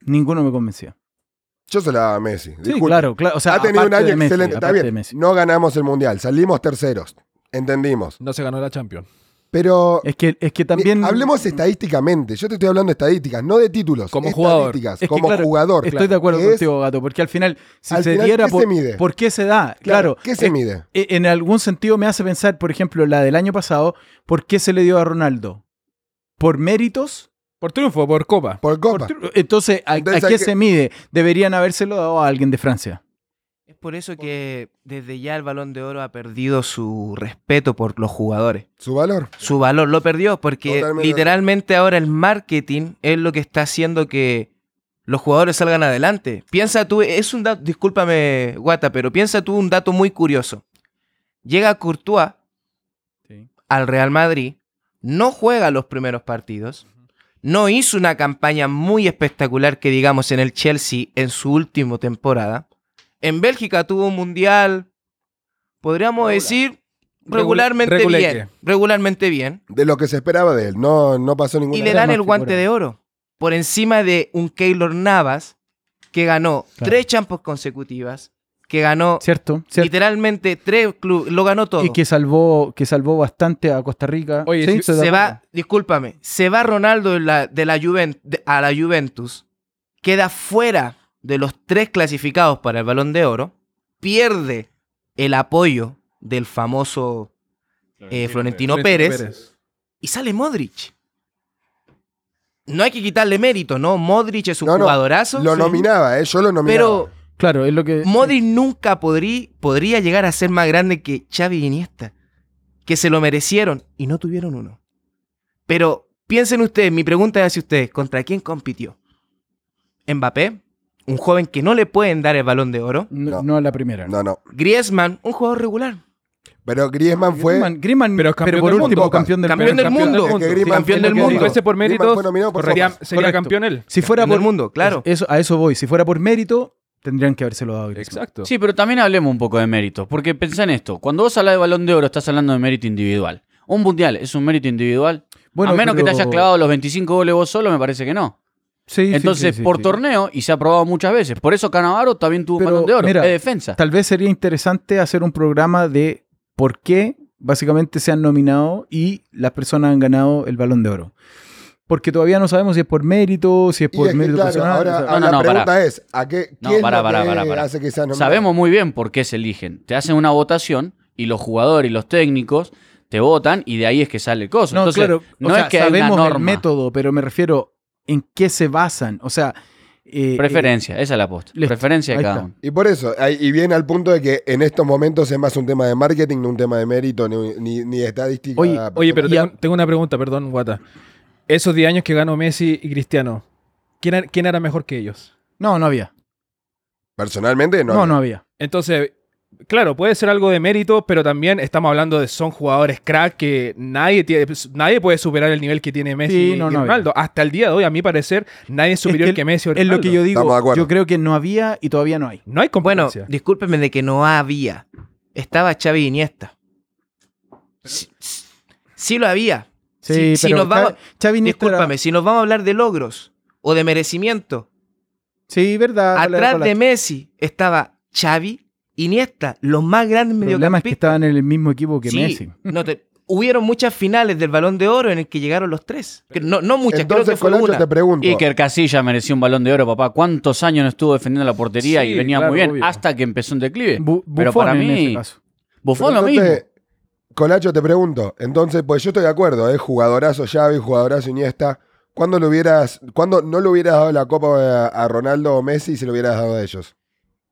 ninguno me convenció. Yo se lo daba a Messi. Sí, claro, claro. O sea, ha tenido un año Messi, excelente. Está bien. No ganamos el mundial, salimos terceros. Entendimos. No se ganó la Champions. Pero Es que, es que también. hablemos estadísticamente. Yo te estoy hablando de estadísticas, no de títulos. Como jugador. Estadísticas, Es que, como claro, jugador. Estoy de acuerdo contigo, Gato, porque al final, si Al se final, diera ¿qué por, se mide? ¿por qué se da? Claro. ¿Qué se eh, mide? eh, En algún sentido me hace pensar, por ejemplo, la del año pasado, ¿por qué se le dio a Ronaldo? ¿Por méritos? Por triunfo, por Copa. Por Copa. Entonces, ¿a, Entonces a hay qué que- se mide? Deberían habérselo dado a alguien de Francia. Es por eso que desde ya el balón de oro ha perdido su respeto por los jugadores. Su valor. Su valor lo perdió porque Totalmente. literalmente ahora el marketing es lo que está haciendo que los jugadores salgan adelante. Piensa tú, es un dato, discúlpame Guata, pero piensa tú un dato muy curioso. Llega Courtois al Real Madrid, no juega los primeros partidos, no hizo una campaña muy espectacular que digamos en el Chelsea en su última temporada. En Bélgica tuvo un mundial, podríamos decir, regularmente reguleque. bien. Regularmente bien. De lo que se esperaba de él. No, no pasó ninguna Y le dan el guante figura. de oro. Por encima de un Keylor Navas que ganó Claro. tres champions consecutivas, que ganó ¿Cierto? ¿Cierto? literalmente tres clubes, lo ganó todo. Y que salvó, que salvó bastante a Costa Rica. Oye, Sí, se acuerdo. va, discúlpame, se va Ronaldo de la, de la Juven- de- a la Juventus, queda fuera de los tres clasificados para el Balón de Oro, pierde el apoyo del famoso eh, Florentino Pérez, y sale Modric. No hay que quitarle mérito, ¿no? Modric es un No, no, jugadorazo. Lo sí. nominaba, ¿eh? Yo lo nominaba. Pero Claro, es lo que. Modric nunca podrí- podría llegar a ser más grande que Xavi y Iniesta. Que se lo merecieron y no tuvieron uno. Pero piensen ustedes, mi pregunta es hacia ustedes, ¿contra quién compitió? Mbappé, un joven que no le pueden dar el balón de oro. No, No. a la primera. No, no. Griezmann, un jugador regular. Pero Griezmann fue. Griezmann, Griezmann, Pero pero, es campeón por del último, mundo. campeón del, Campeón del campeón mundo. Es que Griezmann campeón del mundo. Si por méritos, fue nominado por sería, sería campeón él. Si fuera Campeón por mundo, claro. Eso, a eso voy. Si fuera por mérito, tendrían que habérselo dado Griezmann. Exacto. Sí, pero también hablemos un poco de mérito. Porque pensá en esto. Cuando vos hablas de balón de oro, estás hablando de mérito individual. Un mundial es un mérito individual. Bueno, a menos que te hayas clavado los 25 goles vos solo, me parece que no. Sí, Entonces, sí, sí, por sí. torneo, y se ha probado muchas veces. Por eso Canavaro también tuvo un Pero, balón de oro. mira, es defensa. Tal vez sería interesante hacer un programa de por qué básicamente se han nominado y las personas han ganado el balón de oro. Porque todavía no sabemos si es por mérito, si es por es que, mérito claro, personal. ahora, o sea, ahora No, no, la no, pregunta pará. es: ¿a qué, No, que pará, pará. hace que sea nominado? Sabemos muy bien por qué se eligen. Te hacen una votación y los jugadores y los técnicos te votan y de ahí es que sale el coso. no, Entonces, claro. no o sea, es que hay una sabemos el norma. método, pero me refiero en qué se basan. O sea, eh, Preferencia, esa es la aposta. listo. Preferencia de cada uno. Y por eso, y viene al punto de que en estos momentos es más un tema de marketing, no un tema de mérito, ni, ni, ni de estadística. Oye, Oye, pero tengo, tengo una pregunta, perdón, Guata. Esos 10 años que ganó Messi y Cristiano, ¿quién, era- quién era mejor que ellos? no, no había. Personalmente, no. No, no había. Entonces, claro, puede ser algo de mérito, pero también estamos hablando de son jugadores crack que nadie tiene, nadie puede superar el nivel que tiene Messi Sí, no, y no, Ronaldo. Hasta el día de hoy, a mi parecer, nadie es superior que que, Messi o Es Ronaldo. lo que yo digo. Yo creo que no había y todavía no hay. No hay Bueno, discúlpenme de que no había. Estaba Xavi Iniesta. Sí, sí- sí lo había. Sí, Si- si pero nos vamos- Xavi- Iniesta era- Discúlpame, si nos vamos a hablar de logros o de merecimiento, Sí, verdad. atrás de. Messi estaba Xavi, Iniesta, los más grandes El problema es que mediocampistas. estaban en el mismo equipo que Sí, Messi. no te- hubieron muchas finales del Balón de Oro en el que llegaron los tres. Que No, no muchas, creo que Entonces, fue una. te pregunto. Iker Casilla mereció un balón de oro, papá. ¿Cuántos años no estuvo defendiendo la portería Sí, y venía claro, muy bien obvio. hasta que empezó un declive? Bu- Pero Buffon para en mí, ese caso. Buffon Pero lo mismo. entonces, Colacho, te pregunto. Entonces, pues yo estoy de acuerdo, ¿eh? Jugadorazo Xavi, jugadorazo Iniesta. ¿cuándo, le hubieras, ¿cuándo no le hubieras dado la copa a, a Ronaldo o Messi y se lo hubieras dado a ellos?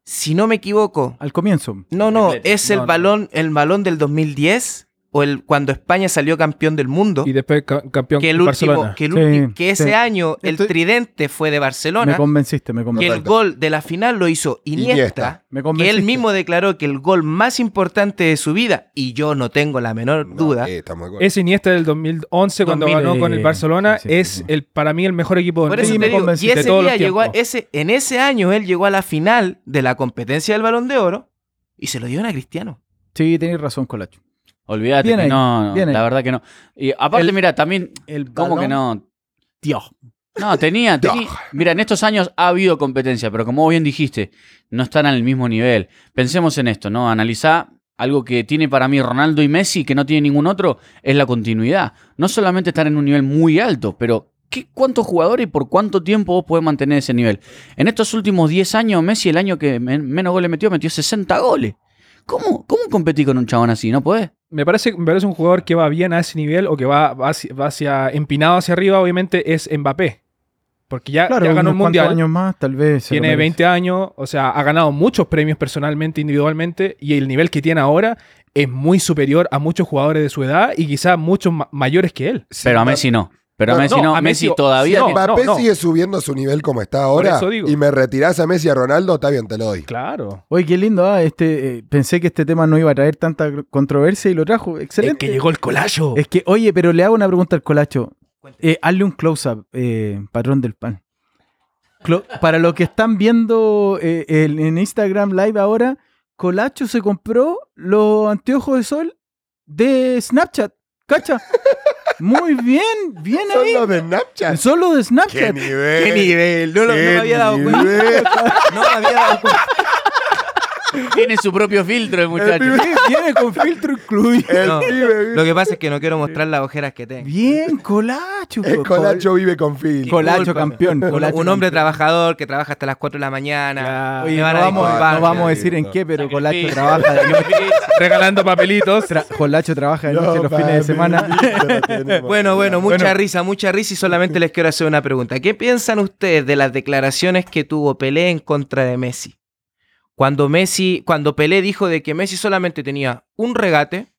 Si no me equivoco, Al comienzo. no, no, es el no. balón, el balón del 2010 o el cuando España salió campeón del mundo. Y después ca- campeón que el último, Barcelona. que, el Sí, que ese sí. año el Estoy- tridente fue de Me Barcelona, convenciste, me que convenciste. el Correcto. gol de la final lo hizo Iniesta, Iniesta. Me que él mismo declaró que el gol más importante de su vida, y yo no tengo la menor No, duda, eh. Ese Iniesta del 2011 cuando 2000, ganó con el Barcelona sí, sí, es sí. el para mí el mejor equipo del Por mundo. eso Sí, te me digo, y ese De todos los día llegó a tiempos. ese, en ese año él llegó a la final de la competencia del Balón de Oro y se lo dieron a Cristiano. Sí, tenéis razón, Colacho. Olvídate que ahí, no, no, la verdad que no. Y aparte, mira, también, El ¿cómo que no? Dios. No, tenía, tenía- Mira, en estos años ha habido competencia, pero como bien dijiste, no están al mismo nivel. Pensemos en esto, ¿no? Analizá algo que tiene para mí Ronaldo y Messi, que no tiene ningún otro, es la continuidad. No solamente estar en un nivel muy alto, pero ¿qué, ¿cuántos jugadores y por cuánto tiempo vos podés mantener ese nivel? En estos últimos 10 años, Messi, el año que men- menos goles metió, metió 60 goles. ¿Cómo, cómo competí con un chabón así? ¿No podés? Me parece, me parece un jugador que va bien a ese nivel o que va, va hacia, va hacia- empinado hacia arriba, obviamente, es Mbappé. Porque ya, Claro, ya ganó cuantos Mundial, años más, tal vez. tiene merece. 20 años, o sea, ha ganado muchos premios personalmente, individualmente, y el nivel que tiene ahora es muy superior a muchos jugadores de su edad y quizás muchos ma- mayores que él. Sí, Pero a Messi no. Pero a No, Messi no, a Messi, Messi- todavía no, tiene- Mbappé no. sigue subiendo su nivel como está ahora eso digo. y me retirás a Messi y a Ronaldo, está bien, te lo doy. Claro. Oye, qué lindo, ah, este, eh, pensé que este tema no iba a traer tanta controversia y lo trajo. Excelente. Es que llegó el colacho. Es que, oye, pero le hago una pregunta al Colacho. Eh, hazle un close-up, eh, patrón del pan. Clo- para los que están viendo eh, el- en Instagram Live ahora, Colacho se compró los anteojos de sol de Snapchat. ¿Cacha? Muy bien, bien ahí. los de Snapchat. Solo de ¡Qué Snapchat. nivel! ¡Qué nivel! No, lo- no ¡Qué me había dado cuenta. No me había dado cuenta. Tiene su propio filtro el muchacho. Viene con filtro incluido. El No. pibe, Lo que pasa es que no quiero mostrar las ojeras que tengo. Bien, Colacho. el Colacho vive con Phil. Colacho campeón. Un, Colacho un hombre campeón. trabajador que trabaja hasta las 4 de la mañana. Claro. Oye, Me no van a vamos, disculpar, no vamos a decir en qué, pero Colacho trabaja de noche. Regalando papelitos. Tra- Colacho trabaja de No, noche los fines de semana. Bueno, bueno, mucha Bueno. risa, mucha risa y solamente les quiero hacer una pregunta. ¿Qué piensan ustedes de las declaraciones que tuvo Pelé en contra de Messi? Cuando Messi, cuando Pelé dijo de que Messi solamente tenía un regate,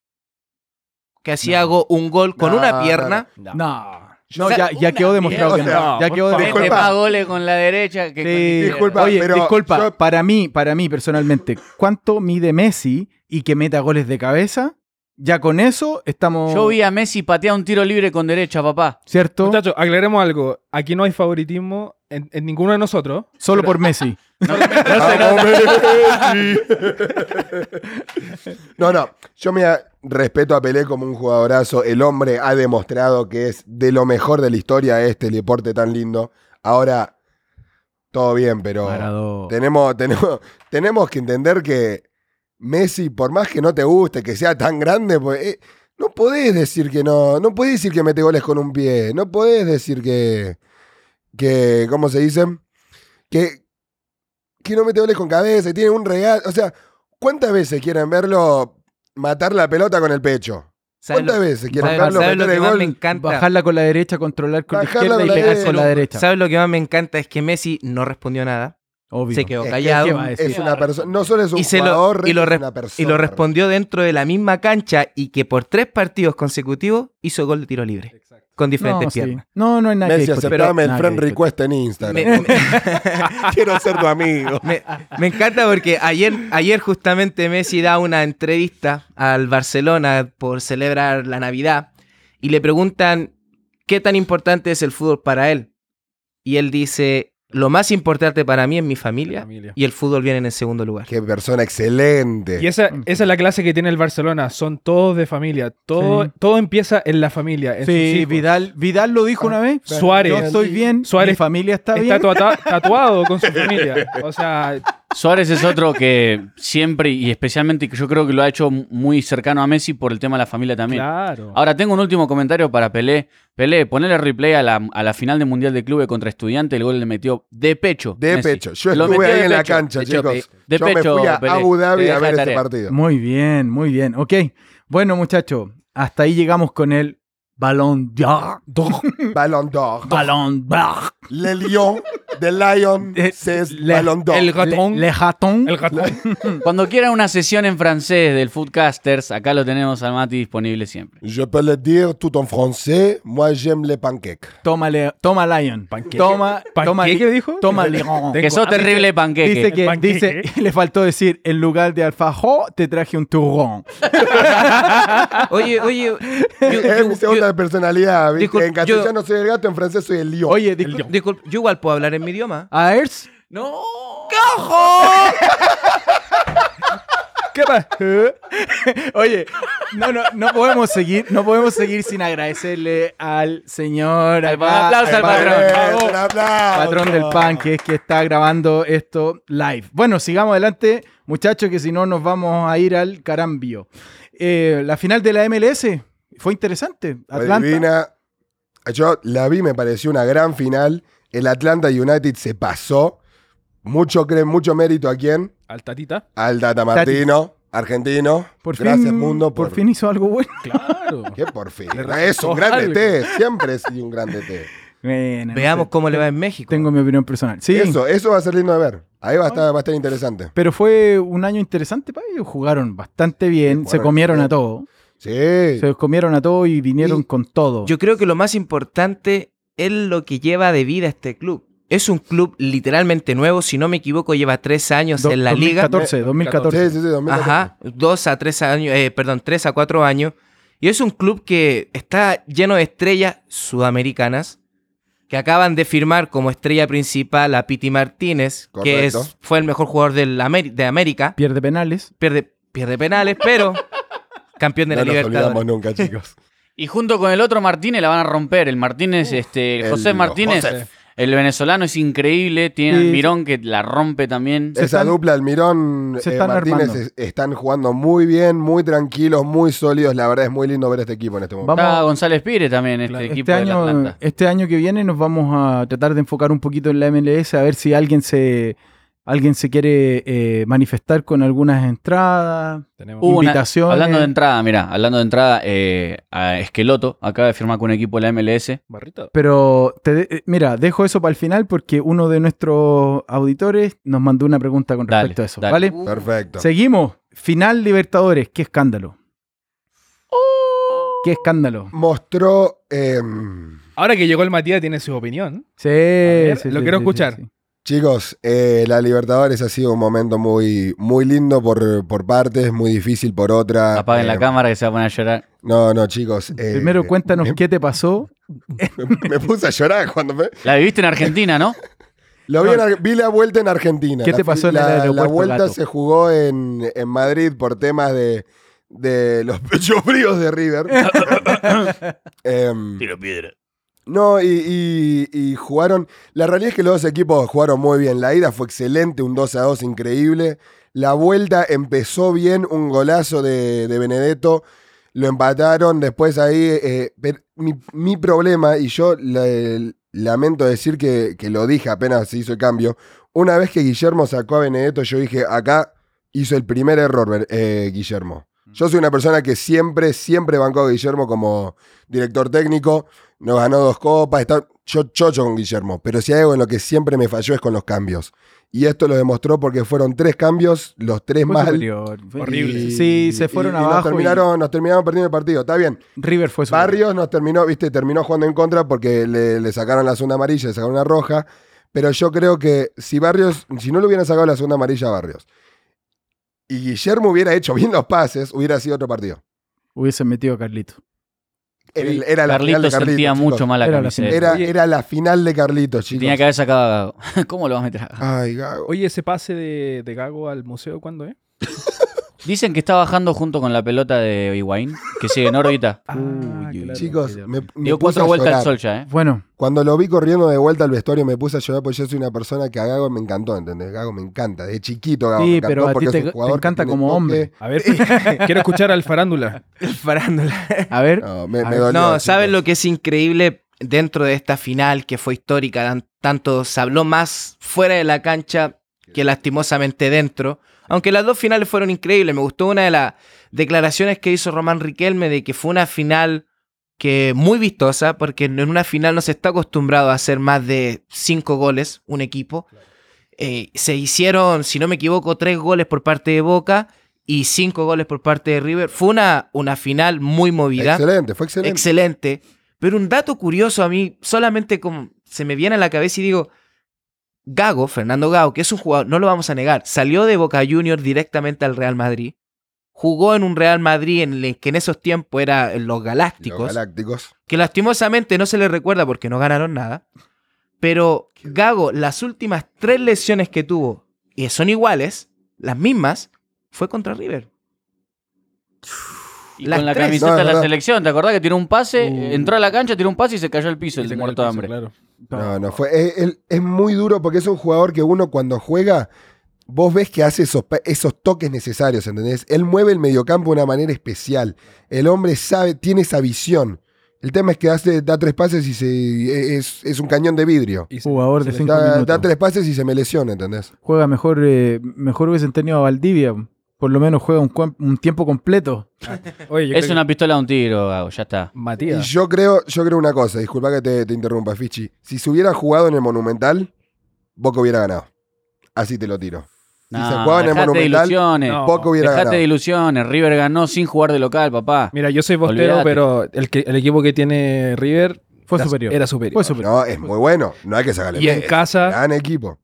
que hacía go- un gol con No, una no, pierna, No, no O sea, ya, ya quedó demostrado que mierda. no. Ya quedó Disculpa. más goles con la derecha que Sí, con Disculpa, Oye, pero disculpa, yo- para mí, para mí personalmente, ¿cuánto mide Messi y que meta goles de cabeza? Ya con eso estamos. Yo vi a Messi patear un tiro libre con derecha, papá. ¿Cierto? Muchachos, aclaremos algo. Aquí no hay favoritismo en, en ninguno de nosotros. Solo por Messi. ¡Vamos, Messi! No, no, yo me respeto a Pelé como un jugadorazo. El hombre ha demostrado que es de lo mejor de la historia este deporte tan lindo. Ahora, todo bien, pero tenemos, tenemos, tenemos que entender que Messi, por más que no te guste, que sea tan grande, pues, eh, no podés decir que no, no podés decir que mete goles con un pie, no podés decir que, que ¿cómo se dice? Que, que no mete goles con cabeza y tiene un regalo. O sea, ¿cuántas veces quieren verlo matar la pelota con el pecho? ¿sabes ¿Cuántas lo- veces quieren ¿sabes- verlo sabes lo meter que el más gol? me encanta? Bajarla con la derecha, controlar con la Bajarla izquierda y la pegar derecha. con la derecha. ¿Sabes lo que más me encanta? Es que Messi no respondió nada. Obvio. Se quedó Es que- callado. ¿qué va a decir? Es una persona, no solo es un Y, se lo, jugador, y, lo es una y persona. lo respondió dentro de la misma cancha y que por tres partidos consecutivos hizo gol de tiro libre. Con diferentes no, sí. piernas. no, no hay nada Messi, aceptame el friend request en Instagram. Me, me- Quiero ser tu amigo. me- me encanta porque ayer, ayer justamente Messi da una entrevista al Barcelona por celebrar la Navidad y le preguntan qué tan importante es el fútbol para él. Y él dice, lo más importante para mí es mi familia, Familia. y el fútbol viene en el segundo lugar. Qué persona excelente. Y esa, esa es la clase que tiene el Barcelona. Son todos de familia. Todo, Sí. todo empieza en la familia. en sus Sí, hijos. Vidal, Vidal lo dijo una vez. Suárez. Yo estoy bien, Suárez mi familia está, Está bien. tua- tatuado con su familia. O sea, Suárez es otro que siempre y especialmente que yo creo que lo ha hecho muy cercano a Messi por el tema de la familia también. claro. Ahora tengo un último comentario para Pelé. Pelé, ponele replay a la, a la final de Mundial de Clubes contra Estudiante, el gol le metió de pecho. De Messi. pecho. Yo Lo estuve metió ahí de en la pecho. cancha, De chicos. hecho, de Yo me pecho, fui a Pelé. Abu Dhabi a ver ese tarea. partido. Muy bien, muy bien. Ok. Bueno, muchachos, hasta ahí llegamos con el Ballon d'Or. Ballon d'Or. Ballon d'Or. Le Lion, The Lion, Eh, c'est le- Ballon d'Or. el ratón. Le, le ratón. El ratón. Cuando quieran una sesión en francés del Foodcasters, acá lo tenemos al Mati disponible siempre. Je peux le dire tout en français. Moi, j'aime les pancakes. Toma, le- toma Lion. Panqueque. Toma, toma, ¿Panqueque dijo? Toma. Tengo- Que sos ah, terrible panqueque. Dice que Panqueque. dice, le faltó decir, en lugar de alfajor, te traje un turrón. Oye, oye, yo- Es yo- segunda personalidad. ¿viste? Discul- en castellano soy el gato, en francés soy el Lion. Oye, discul- yo igual puedo hablar en mi idioma. a ¡No! ¿Qué pasa? Oye, no, no, no podemos seguir, no podemos seguir sin agradecerle al señor Al- acá, aplauso al patrón, aplauso. patrón del pan, que es que está grabando esto live. Bueno, sigamos adelante, muchachos, que si no nos vamos a ir al carambio. Eh, la final de la MLS fue interesante. Atlanta. divina. Yo la vi, me pareció una gran final. El Atlanta United se pasó. Mucho, mucho mérito a quién? Al tatita. Al Tata Martino, argentino. Por Gracias, fin, mundo. por... fin hizo algo bueno. Claro. ¿Qué por fin? Es un gran. DT. Siempre he sido un gran DT. Bueno, no Veamos sé, cómo le va en México. Tengo mi opinión personal. Sí, Eso, eso va a ser lindo de ver. Ahí va a estar, va a estar interesante. pero fue un año interesante para ellos. Jugaron bastante bien, Sí, se comieron bien. a todo. Sí. Se comieron a todo y vinieron Y con todo. Yo creo que lo más importante es lo que lleva de vida este club. Es un club literalmente nuevo, si no me equivoco, lleva tres años Do- en la liga. 2014, 2014. Sí, sí, sí, 2014. Ajá, dos a tres años, eh, perdón, tres a cuatro años. Y es un club que está lleno de estrellas sudamericanas que acaban de firmar como estrella principal a Piti Martínez, que es, fue el mejor jugador del de América. Pierde penales. Pierde, pierde penales, pero campeón de No la nos olvidamos nunca, chicos. Y junto con el otro Martínez la van a romper. El Martínez, este, el José Martínez, José. el venezolano es increíble. Tiene Sí. el Mirón que la rompe también. Se Esa están- dupla, Almirón se eh, Martínez, es- están jugando muy bien, muy tranquilos, muy sólidos. La verdad es muy lindo ver este equipo en este momento. Vamos- Está González Pires también, este Claro. equipo Este año, Atlanta. este año que viene nos vamos a tratar de enfocar un poquito en la MLS, a ver si alguien se, alguien se quiere eh, manifestar con algunas entradas. Tenemos. Una- invitaciones. hablando de entrada, mira, hablando de entrada, eh, a Esqueloto acaba de firmar con un equipo de la MLS. Barrito. Pero te de- eh, mira, dejo eso para el final porque uno de nuestros auditores nos mandó una pregunta con Dale, respecto a eso. dale. ¿Vale? Perfecto. Seguimos. Final Libertadores. Qué escándalo. Qué escándalo. Mostró. eh, Ahora que llegó el Matías, tiene su opinión. Sí, ver, sí, lo sí, quiero sí, escuchar. Chicos, eh, la Libertadores ha sido un momento muy, muy lindo por, por partes, muy difícil por otra. Apaguen Eh, la cámara que se va a poner a llorar. No, no, chicos. eh, Primero cuéntanos me, qué te pasó. me puse a llorar cuando me. La viviste en Argentina, ¿no? Lo vi, en Ar- vi la vuelta en Argentina. ¿Qué La te pasó en el la, aeropuerto, La vuelta gato? se jugó en, en Madrid por temas de, de los pechos fríos de River. Em, piedra. No, y, y- y jugaron. La realidad es que los dos equipos jugaron muy bien. La ida fue excelente, un 2 a 2 increíble. La vuelta empezó bien, un golazo de, de Benedetto. Lo empataron. Después ahí. eh, mi, mi problema, y yo la- lamento decir que, que lo dije apenas se hizo el cambio. Una vez que Guillermo sacó a Benedetto, yo dije: acá hizo el primer error, eh, Guillermo. Yo soy una persona que siempre, siempre bancó a Guillermo como director técnico. Nos ganó dos copas. Está, yo chocho con Guillermo. Pero si hay algo en lo que siempre me falló es con los cambios. Y esto lo demostró porque fueron tres cambios, los tres Fue mal. superior. Fue- Horrible. Sí, se fueron y- y Nos abajo. y nos terminaron perdiendo el partido. Está bien. River fue superior. Barrios nos terminó, viste, terminó jugando en contra porque le, le sacaron la segunda amarilla, le sacaron una roja. Pero yo creo que si Barrios, si no le hubieran sacado la segunda amarilla a Barrios y Guillermo hubiera hecho bien los pases, hubiera sido otro partido. Hubiesen metido a Carlito. Era, era la final de Carlitos sentía mucho más la Era la camiseta. final. Era, Oye. era la final de Carlitos, chicos. Tenía que haber sacado a Gago. ¿Cómo lo vas a meter a Gago? Ay, Gago. Oye, ese pase de, de Gago al museo, ¿cuándo es? Dicen que está bajando junto con la pelota de Higuaín, que sigue en órbita. Ah, Uy, claro. Chicos, me, me Dio puse cuatro a vueltas al sol ya, ¿eh? Bueno, Cuando lo vi corriendo de vuelta al vestuario me puse a llorar porque yo soy una persona que a Gago me encantó, ¿entendés? Gago me encanta. De chiquito Gago Sí, me encantó pero a ti porque te- te encanta como toque. hombre. A ver, quiero escuchar al farándula. Farándula. a ver. No, me, A me ver. dolió, No. ¿sabes lo que es increíble dentro de esta final que fue histórica? Tanto se habló más fuera de la cancha que lastimosamente dentro. Aunque las dos finales fueron increíbles. Me gustó una de las declaraciones que hizo Román Riquelme de que fue una final que muy vistosa, porque en una final no se está acostumbrado a hacer más de cinco goles un equipo. Eh, se hicieron, si no me equivoco, tres goles por parte de Boca y cinco goles por parte de River. Fue una, una final muy movida. Excelente, fue excelente. Excelente. Pero un dato curioso a mí, solamente como se me viene a la cabeza y digo, Gago, Fernando Gago, que es un jugador, no lo vamos a negar, salió de Boca Juniors directamente al Real Madrid. Jugó en un Real Madrid en el que en esos tiempos era los Galácticos, Los galácticos. que lastimosamente no se le recuerda porque no ganaron nada. Pero Gago, las últimas tres lesiones que tuvo, y son iguales, las mismas, fue contra River. Y Las con la tres. camiseta No, de no, la no. selección, ¿te acordás que tiró un pase? Uh. Entró a la cancha, tiró un pase y se cayó al piso Y el muerto de hambre. claro. No, no, fue. Es, es- es muy duro porque es un jugador que uno cuando juega, vos ves que hace esos, esos toques necesarios, ¿entendés? Él mueve el mediocampo de una manera especial. El hombre sabe, tiene esa visión. El tema es que hace, da tres pases y se, es, es un cañón de vidrio. Y se- Jugador de cinco Da, minutos. da tres pases y se me lesiona, ¿entendés? Juega mejor, eh, mejor hubiesen tenido a Valdivia. Por lo menos juega un, tiempo completo. Oye, yo Es una pistola de un tiro, Gago, ya está. Matías. yo creo, yo creo una cosa, disculpa que te, te interrumpa, Fichi. Si se hubiera jugado en el Monumental, Boca hubiera ganado. Así te lo tiro. Si se No, jugaba en el de Monumental, ilusiones. No, Boca hubiera Dejate ganado. de ilusiones. River ganó sin jugar de local, papá. Mira, yo soy bostero, pero el, que, el equipo que tiene River Fue era- superior. Era superior. Fue superior. No, es muy bueno. No hay que sacarle. Y en Es casa- Gran equipo.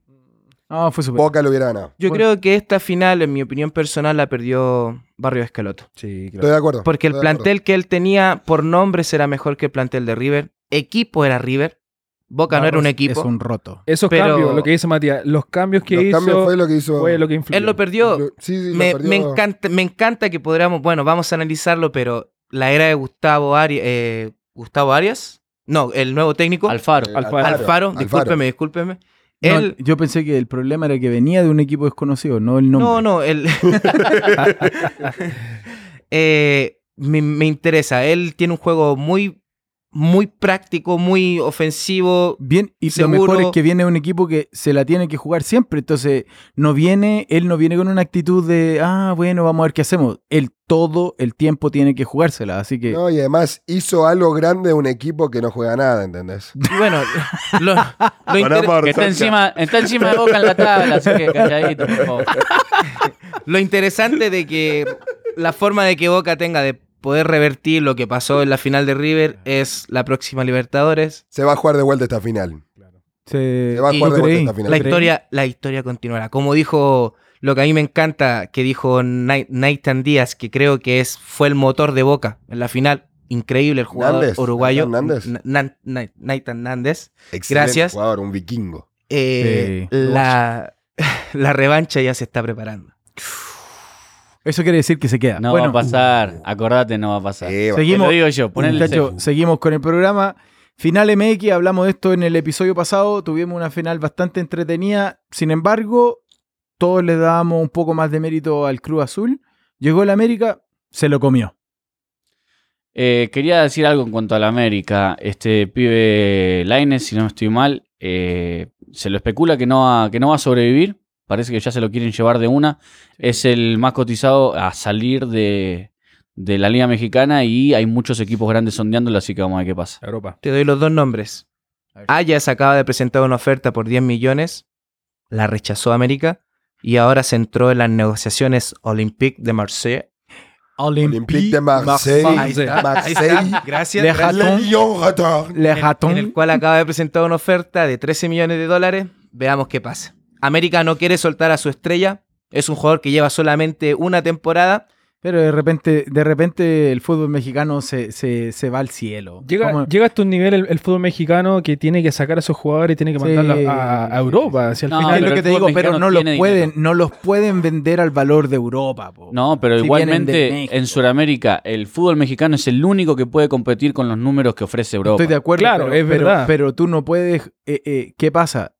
No, fue superior. Boca lo hubiera ganado. Yo Bueno. creo que esta final, en mi opinión personal, la perdió Barrio Escaloto. Sí, Estoy de acuerdo. Porque el plantel que él tenía por nombres era mejor que el plantel de River. Equipo era River. Boca no era un equipo. Es un roto. Esos Pero- cambios, lo que dice Matías, los cambios que Los hizo cambios fue lo que hizo. fue lo que influyó. Él lo perdió. Sí, sí, lo me, perdió. me encanta, me encanta que podríamos, bueno, vamos a analizarlo, pero la era de Gustavo Arias, Gustavo Arias, no, el nuevo técnico, Alfaro. Eh, Alfaro. Alfaro, Alfaro. discúlpeme, discúlpeme. No, yo pensé que el problema era que venía de un equipo desconocido, no el nombre. no, no, él, Eh, me, me interesa. Él tiene un juego muy, muy práctico, muy ofensivo. Bien, y Seguro. lo mejor es que viene de un equipo que se la tiene que jugar siempre. Entonces, no viene, él no viene con una actitud de, ah, bueno, vamos a ver qué hacemos. Él todo el tiempo tiene que jugársela. Así que, No, y además hizo algo grande a un equipo que no juega nada, ¿entendés? Y bueno, lo, lo inter- Que está encima, está encima de Boca en la tabla, así que calladito, por favor. Lo interesante de que la forma de que Boca tenga de poder revertir lo que pasó en la final de River es la próxima Libertadores. Se va a jugar de vuelta esta final. se, Se va a jugar de ¿Lo vuelta esta final. La historia, la historia continuará. Como dijo lo que a mí me encanta, que dijo Nathan Díaz, que creo que es, fue el motor de Boca en la final. Increíble el jugador Nández, uruguayo. Nathan Nández. Excelente Gracias. jugador, un vikingo. Eh, Sí. la, la revancha ya se está preparando. Eso quiere decir que se queda. No bueno, va a pasar. Acordate, no va a pasar. Eh, Te seguimos. lo digo yo, cefu. seguimos con el programa. Final MX, hablamos de esto en el episodio pasado, tuvimos una final bastante entretenida, sin embargo, todos le dábamos un poco más de mérito al Cruz Azul. Llegó el América, se lo comió. Eh, quería decir algo en cuanto a la América. Este pibe Laines, si no estoy mal, eh, se lo especula que no, va, que no va a sobrevivir. Parece que ya se lo quieren llevar de una. Es el más cotizado a salir de, de la Liga Mexicana y hay muchos equipos grandes sondeándolo, así que vamos a ver qué pasa. Europa. Te doy los dos nombres. A ver. Ajax acaba de presentar una oferta por 10 millones, la rechazó América y ahora se entró en las negociaciones Olympique de Marseille. Olympique de Marseille. Ahí está, Marseille. Gracias. Le. Raton. Le Raton. En, en el cual acaba de presentar una oferta de 13 millones de dólares. Veamos qué pasa. América no quiere soltar a su estrella. Es un jugador que lleva solamente una temporada. Pero de repente, de repente el fútbol mexicano se, se, se va al cielo. Llega, Como- llega hasta un nivel el, el fútbol mexicano que tiene que sacar a esos jugadores y tiene que Sí. mandarlos a, a Europa. Hacia el No, final. es lo que te digo, pero no los pueden, dinero. no los pueden vender al valor de Europa. po. No, pero Si igualmente en Sudamérica el fútbol mexicano es el único que puede competir con los números que ofrece Europa. Estoy de acuerdo. Claro, pero, es pero- verdad. Pero tú no puedes. eh, eh, ¿Qué pasa?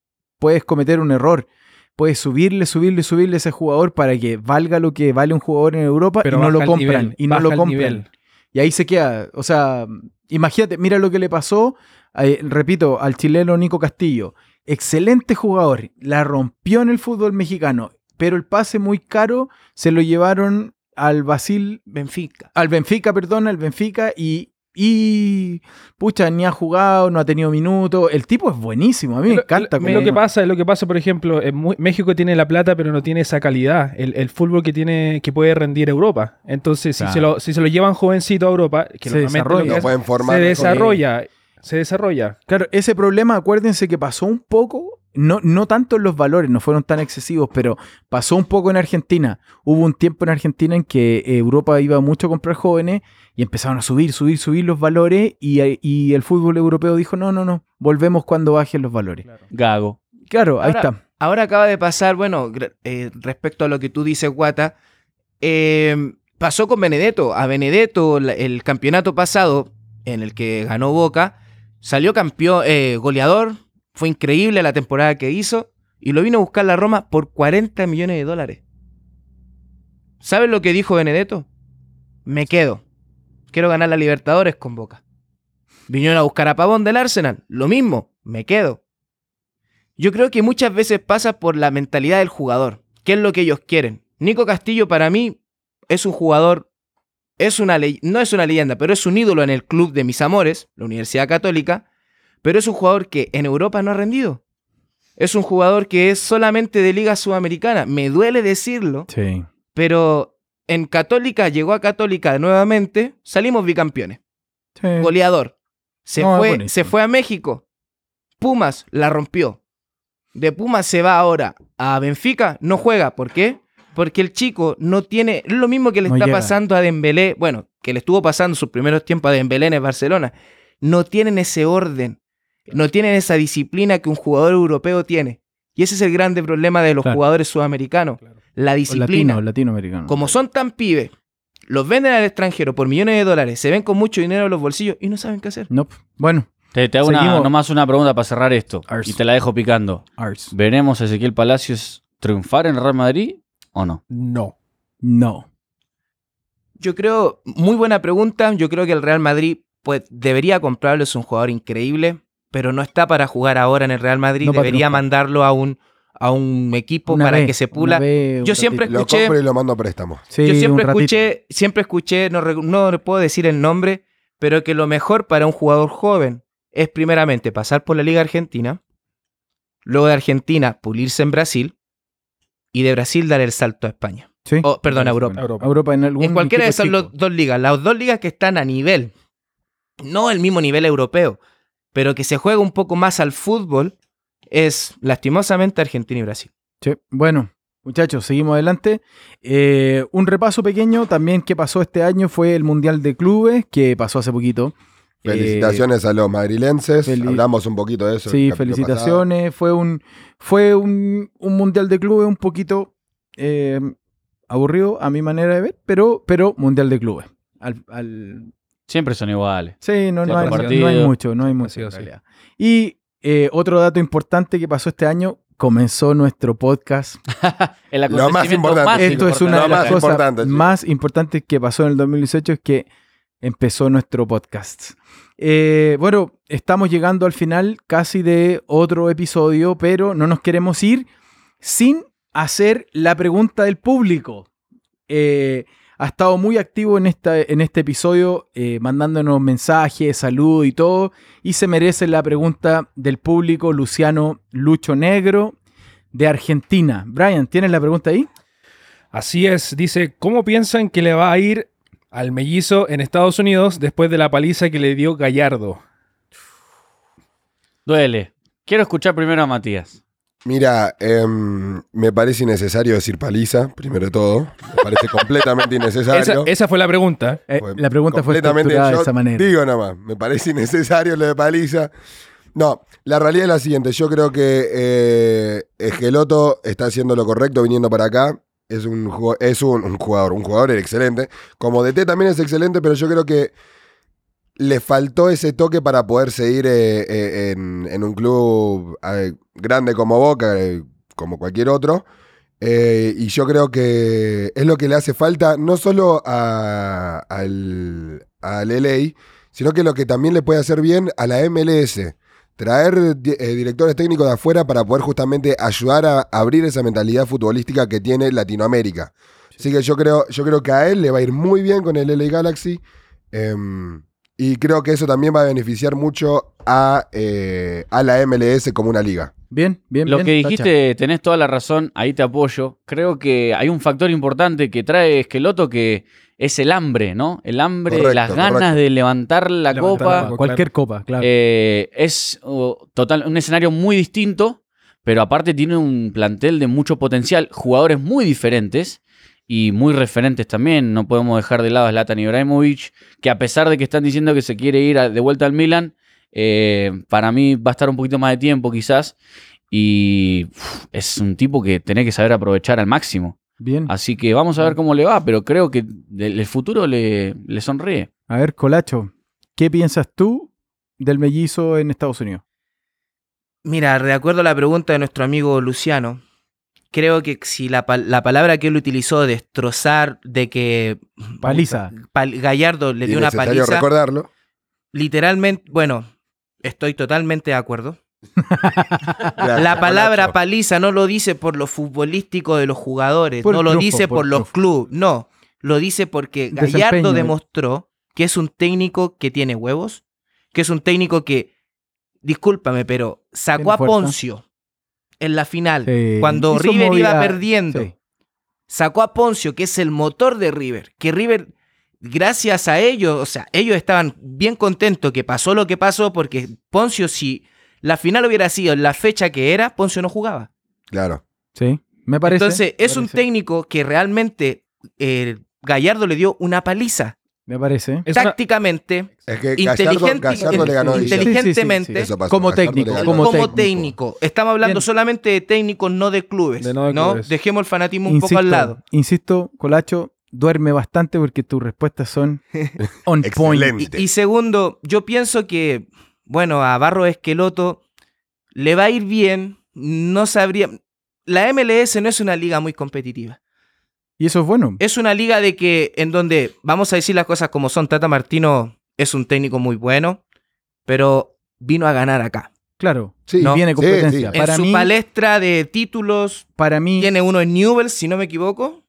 Puedes cometer un error. Puedes subirle, subirle, subirle a ese jugador para que valga lo que vale un jugador en Europa Pero y no lo compran. nivel, y no lo compran. nivel. Y ahí se queda. O sea, imagínate, mira lo que le pasó, eh, repito, al chileno Nico Castillo. Excelente jugador. La rompió en el fútbol mexicano. Pero el pase muy caro se lo llevaron al Basil Benfica. al Benfica, perdón, al Benfica y y pucha, ni ha jugado, no ha tenido minutos. El tipo es buenísimo, a mí me Lo- encanta. Lo, que pasa, es lo que pasa, por ejemplo, en Mu- México tiene la plata, pero no tiene esa calidad. El, el fútbol que tiene, que puede rendir Europa. Entonces, si, se lo, si se lo llevan jovencito a Europa, que Se desarrolla. lo que Lo es, pueden formar se desarrolla, se desarrolla. Claro, ese problema, acuérdense que pasó un poco, no, no tanto en los valores, no fueron tan excesivos, pero pasó un poco en Argentina. Hubo un tiempo en Argentina en que Europa iba mucho a comprar jóvenes y empezaron a subir, subir, subir los valores y, y el fútbol europeo dijo, no, no, no, volvemos cuando bajen los valores. Gago. Claro, ahí Ahora- está. Ahora acaba de pasar, bueno, eh, respecto a lo que tú dices, Guata, eh, pasó con Benedetto. A Benedetto, el campeonato pasado, en el que ganó Boca, salió campeón, eh, goleador, fue increíble la temporada que hizo, y lo vino a buscar la Roma por 40 millones de dólares. ¿Sabes lo que dijo Benedetto? Me quedo. Quiero ganar la Libertadores con Boca. Vinieron a buscar a Pavón del Arsenal. Lo mismo, me quedo. Yo creo que muchas veces pasa por la mentalidad del jugador. ¿Qué es lo que ellos quieren? Nico Castillo para mí es un jugador, es una no es una leyenda, pero es un ídolo en el club de mis amores, la Universidad Católica, pero es un jugador que en Europa no ha rendido. Es un jugador que es solamente de Liga Sudamericana. Me duele decirlo, Sí. pero en Católica llegó a Católica nuevamente, salimos bicampeones sí. goleador. Se, No, fue, se fue a México. Pumas la rompió. De Pumas se va ahora a Benfica, no juega. ¿Por qué? Porque el chico no tiene. Es lo mismo que le No está llega. pasando a Dembélé. Bueno, que le estuvo pasando sus primeros tiempos a Dembélé en el Barcelona. No tienen ese orden. No tienen esa disciplina que un jugador europeo tiene. Y ese es el grande problema de los Claro. jugadores sudamericanos. La O disciplina. Latino, latinoamericano. Como son tan pibes, los venden al extranjero por millones de dólares, se ven con mucho dinero en los bolsillos y no saben qué hacer. No, bueno, Te, te hago una- nomás una pregunta para cerrar esto. Ars. Y te la dejo picando. Ars. ¿Veremos a Ezequiel Palacios triunfar en el Real Madrid o no? No. No. Yo creo, muy buena pregunta, yo creo que el Real Madrid pues debería comprarlo, es un jugador increíble, pero no está para jugar ahora en el Real Madrid, No debería mandarlo a un, a un equipo Una para vez, que se pula. vez, Yo siempre ratito. Lo escuché- compro y lo mando a préstamo. Sí, Yo siempre escuché, siempre escuché, no, no le puedo decir el nombre, pero que lo mejor para un jugador joven es primeramente pasar por la Liga Argentina, luego de Argentina pulirse en Brasil y de Brasil dar el salto a España. Sí. Oh, perdón, a Europa. Europa. Europa en algún En cualquiera de esas dos ligas, las dos ligas que están a nivel, no el mismo nivel europeo, pero que se juega un poco más al fútbol, es lastimosamente Argentina y Brasil. Sí. Bueno, muchachos, seguimos adelante. Eh, un repaso pequeño también que pasó este año fue el Mundial de Clubes, que pasó hace poquito. Eh, Felicitaciones a los madrilenses. Hablamos un poquito de eso. sí, felicitaciones. Fue un fue un, un Mundial de Clubes un poquito eh, aburrido a mi manera de ver, pero, pero Mundial de Clubes. Al, al- Siempre son iguales. sí, no, hay, partidos. no hay mucho, no hay mucho realidad. Y eh, otro dato importante que pasó este año, comenzó nuestro podcast El Lo más importante. Esto es una Lo de las más cosas importante, sí. más importantes que pasó en el 2018 es que empezó nuestro podcast. Eh, bueno, estamos llegando al final casi de otro episodio, pero no nos queremos ir sin hacer la pregunta del público. Eh, ha estado muy activo en, esta, en este episodio, eh, mandándonos mensajes, saludos y todo, y se merece la pregunta del público Luciano Lucho Negro de Argentina. Brian, ¿tienes la pregunta ahí? Así es, dice, ¿cómo piensan que le va a ir al mellizo en Estados Unidos después de la paliza que le dio Gallardo? Duele. Quiero escuchar primero a Matías. Mira, em, me parece innecesario decir paliza, primero de todo. Me parece completamente Esa, innecesario. esa fue la pregunta. Eh, Fue la pregunta fue estructurada de esa manera. Digo nada más, me parece innecesario lo de paliza. No, la realidad es la siguiente. Yo creo que eh, Esqueloto está haciendo lo correcto viniendo para acá. Es un, es un, un jugador, un jugador excelente. Como DT también es excelente, pero yo creo que le faltó ese toque para poder seguir eh, eh, en, en un club eh, grande como Boca, como cualquier otro. Y yo creo que es lo que le hace falta no solo a- al, al LA, sino que lo que también le puede hacer bien a la MLS. Traer di- directores técnicos de afuera para poder justamente ayudar a abrir esa mentalidad futbolística que tiene Latinoamérica. Así que yo creo, yo creo que a él le va a ir muy bien con el LA Galaxy. Em, Y creo que eso también va a beneficiar mucho a, eh, a la MLS como una liga. Bien, bien, Lo bien. que tacha. dijiste, tenés toda la razón, ahí te apoyo. Creo que hay un factor importante que trae Esqueloto que es el hambre, ¿no? El hambre, Correcto, las ganas correcto. de levantar la Levantar copa. Cualquier copa, claro. Eh, es oh, total, un escenario muy distinto, pero aparte tiene un plantel de mucho potencial, jugadores muy diferentes y muy referentes también. No podemos dejar de lado a Zlatan Ibrahimovic, que a pesar de que están diciendo que se quiere ir a- de vuelta al Milan, eh, para mí va a estar un poquito más de tiempo quizás. Y uf, es un tipo que tenés que saber aprovechar al máximo. bien. Así que vamos a ver cómo le va, pero creo que del- el futuro le, le sonríe. A ver, Colacho, ¿qué piensas tú del mellizo en Estados Unidos? Mira, de acuerdo a la pregunta de nuestro amigo Luciano, creo que si la, pal- la palabra que él utilizó, destrozar, de que Paliza. Pal- Gallardo le dio una paliza, recordarlo. literalmente, bueno, estoy totalmente de acuerdo. Gracias, La palabra paliza no lo dice por lo futbolístico de los jugadores, Por no lo dice por los clubes, no, lo dice porque Desempeño, Gallardo eh. demostró que es un técnico que tiene huevos, que es un técnico que, discúlpame, pero sacó a fuerza. Poncio en la final, Sí, cuando hizo River iba perdiendo. sí. Sacó a Poncio, que es el motor de River, que River, gracias a ellos, o sea, ellos estaban bien contentos que pasó lo que pasó, porque Poncio, si la final hubiera sido en la fecha que era, Poncio no jugaba. Claro. Sí, me parece. Entonces, es un técnico que realmente eh, Gallardo le dio una paliza. Me parece. Tácticamente, Es que Gallardo, inteligente, Gallardo le ganó a Guillermo. inteligentemente, pasó, Como Gallardo técnico, le ganó. como como, técnico. Estamos hablando Bien. solamente de técnicos, no de clubes. De no de ¿no? clubes. Dejemos el fanatismo un poco al lado. insisto, Colacho, duerme bastante porque tus respuestas son on point. Y segundo, yo pienso que, bueno, a Barro Esqueloto le va a ir bien. No sabría. La MLS no es una liga muy competitiva. Y eso es bueno. Es una liga de que, en donde, vamos a decir las cosas como son, Tata Martino es un técnico muy bueno, pero vino a ganar acá. Claro. Sí, y no, viene competencia. sí. En Para su mí, palestra de títulos, para mí, tiene uno en Newell's, si no me equivoco.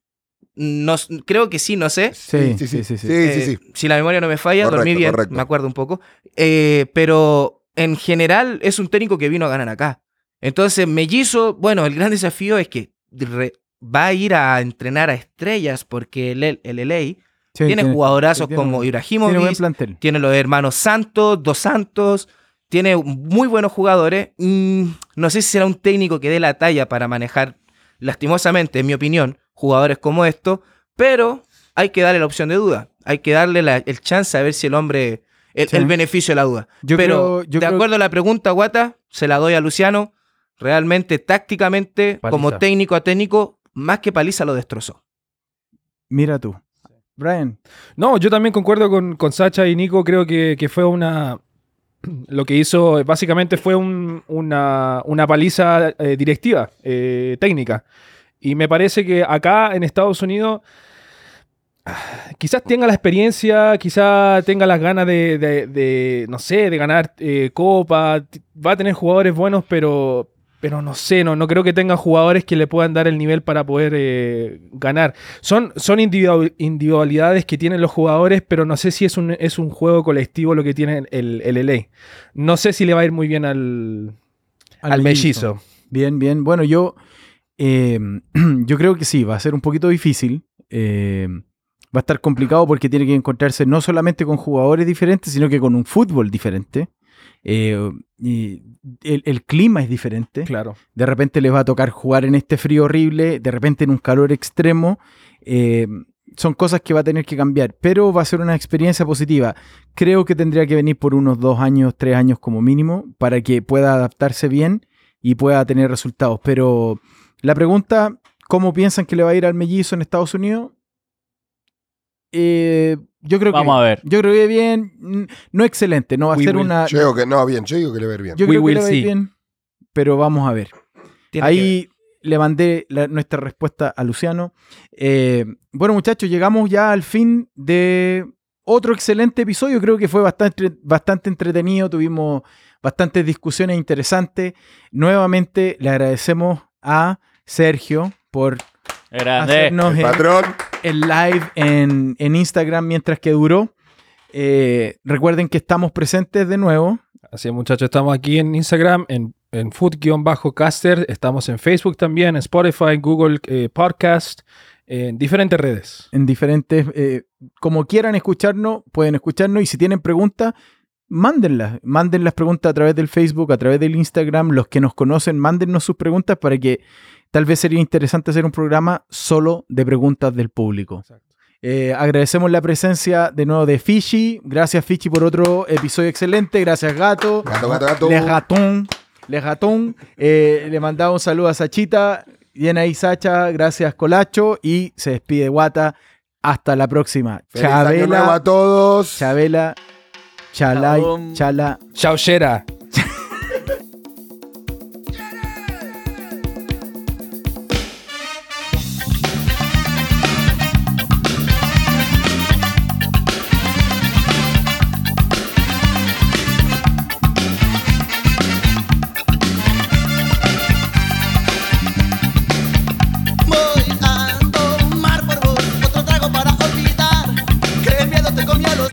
No, creo que sí, no sé. Sí, Sí, sí, sí, sí. sí. Sí, sí, Eh, sí. Si la memoria no me falla, Correcto, dormí bien, correcto. me acuerdo un poco. Eh, pero en general es un técnico que vino a ganar acá. Entonces, Mellizo, bueno, el gran desafío es que re- va a ir a entrenar a estrellas porque el, el LA Sí, tiene, jugadorazos tiene como un- Tiene buen Ibrahimovic, plantel. tiene los hermanos Santos, Dos Santos, tiene muy buenos jugadores. Mm, no sé si será un técnico que dé la talla para manejar, lastimosamente, en mi opinión, jugadores como estos, pero hay que darle la opción de duda. Hay que darle la- el chance a ver si el hombre, el, Sí. el beneficio de la duda. Yo pero, creo- yo de creo- acuerdo a la pregunta, Guata, se la doy a Luciano. Realmente, tácticamente, Paliza. como técnico a técnico, más que paliza lo destrozó. Mira tú. Brian, No, yo también concuerdo con, con Sacha y Nico. Creo que, que fue una. Lo que hizo básicamente fue un- una, una paliza eh, directiva, eh, técnica. Y me parece que acá en Estados Unidos quizás tenga la experiencia, quizás tenga las ganas de, de- de, no sé, de ganar eh, copa. Va a tener jugadores buenos, pero, pero no sé, no, no creo que tenga jugadores que le puedan dar el nivel para poder eh, ganar. Son, son individu- individualidades que tienen los jugadores, pero no sé si es un, es un juego colectivo lo que tiene el, el LA. No sé si le va a ir muy bien al, al, mellizo. Bien, bien. Bueno, yo, eh, yo creo que sí, va a ser un poquito difícil. eh, va a estar complicado porque tiene que encontrarse no solamente con jugadores diferentes, sino que con un fútbol diferente. Eh, y el, el clima es diferente. Claro. De repente les va a tocar jugar en este frío horrible, de repente en un calor extremo. eh, son cosas que va a tener que cambiar, pero va a ser una experiencia positiva. Creo que tendría que venir por unos dos años, tres años como mínimo, para que pueda adaptarse bien y pueda tener resultados. Pero la pregunta, ¿cómo piensan que le va a ir al mellizo en Estados Unidos? Eh, yo creo que Vamos a ver. Yo creo que bien, no excelente, no va a We ser will una. Yo digo que no, bien, yo digo que le va a ir bien. Yo We creo que le va a ir see. bien, pero vamos a ver. Tiene Ahí le mandé la- nuestra respuesta a Luciano. Eh, bueno, muchachos, llegamos ya al fin de otro excelente episodio. Creo que fue bastante, bastante entretenido. Tuvimos bastantes discusiones interesantes. Nuevamente le agradecemos a Sergio por Grande. hacernos El el, patrón, el live en, en Instagram mientras que duró. Eh, recuerden que estamos presentes de nuevo. Así es, muchachos, estamos aquí en Instagram, en, en food-caster, estamos en Facebook también, en Spotify, Google eh, Podcast, en diferentes redes. en diferentes, eh, como quieran escucharnos, pueden escucharnos y si tienen preguntas, mándenlas, manden las preguntas a través del Facebook, a través del Instagram, los que nos conocen, mándennos sus preguntas para que tal vez sería interesante hacer un programa solo de preguntas del público. Eh, agradecemos la presencia de nuevo de Fichi, gracias Fichi por otro episodio excelente, gracias Gato, Gato, gato, gato. Les Gatón, Les Gatón, Eh, le mandamos un saludo a Sachita, bien ahí Sacha, gracias Colacho y se despide Guata, hasta la próxima. Feliz año nuevo Chabela. a todos. Chabela, Chalay. Chala. Chao, Shera.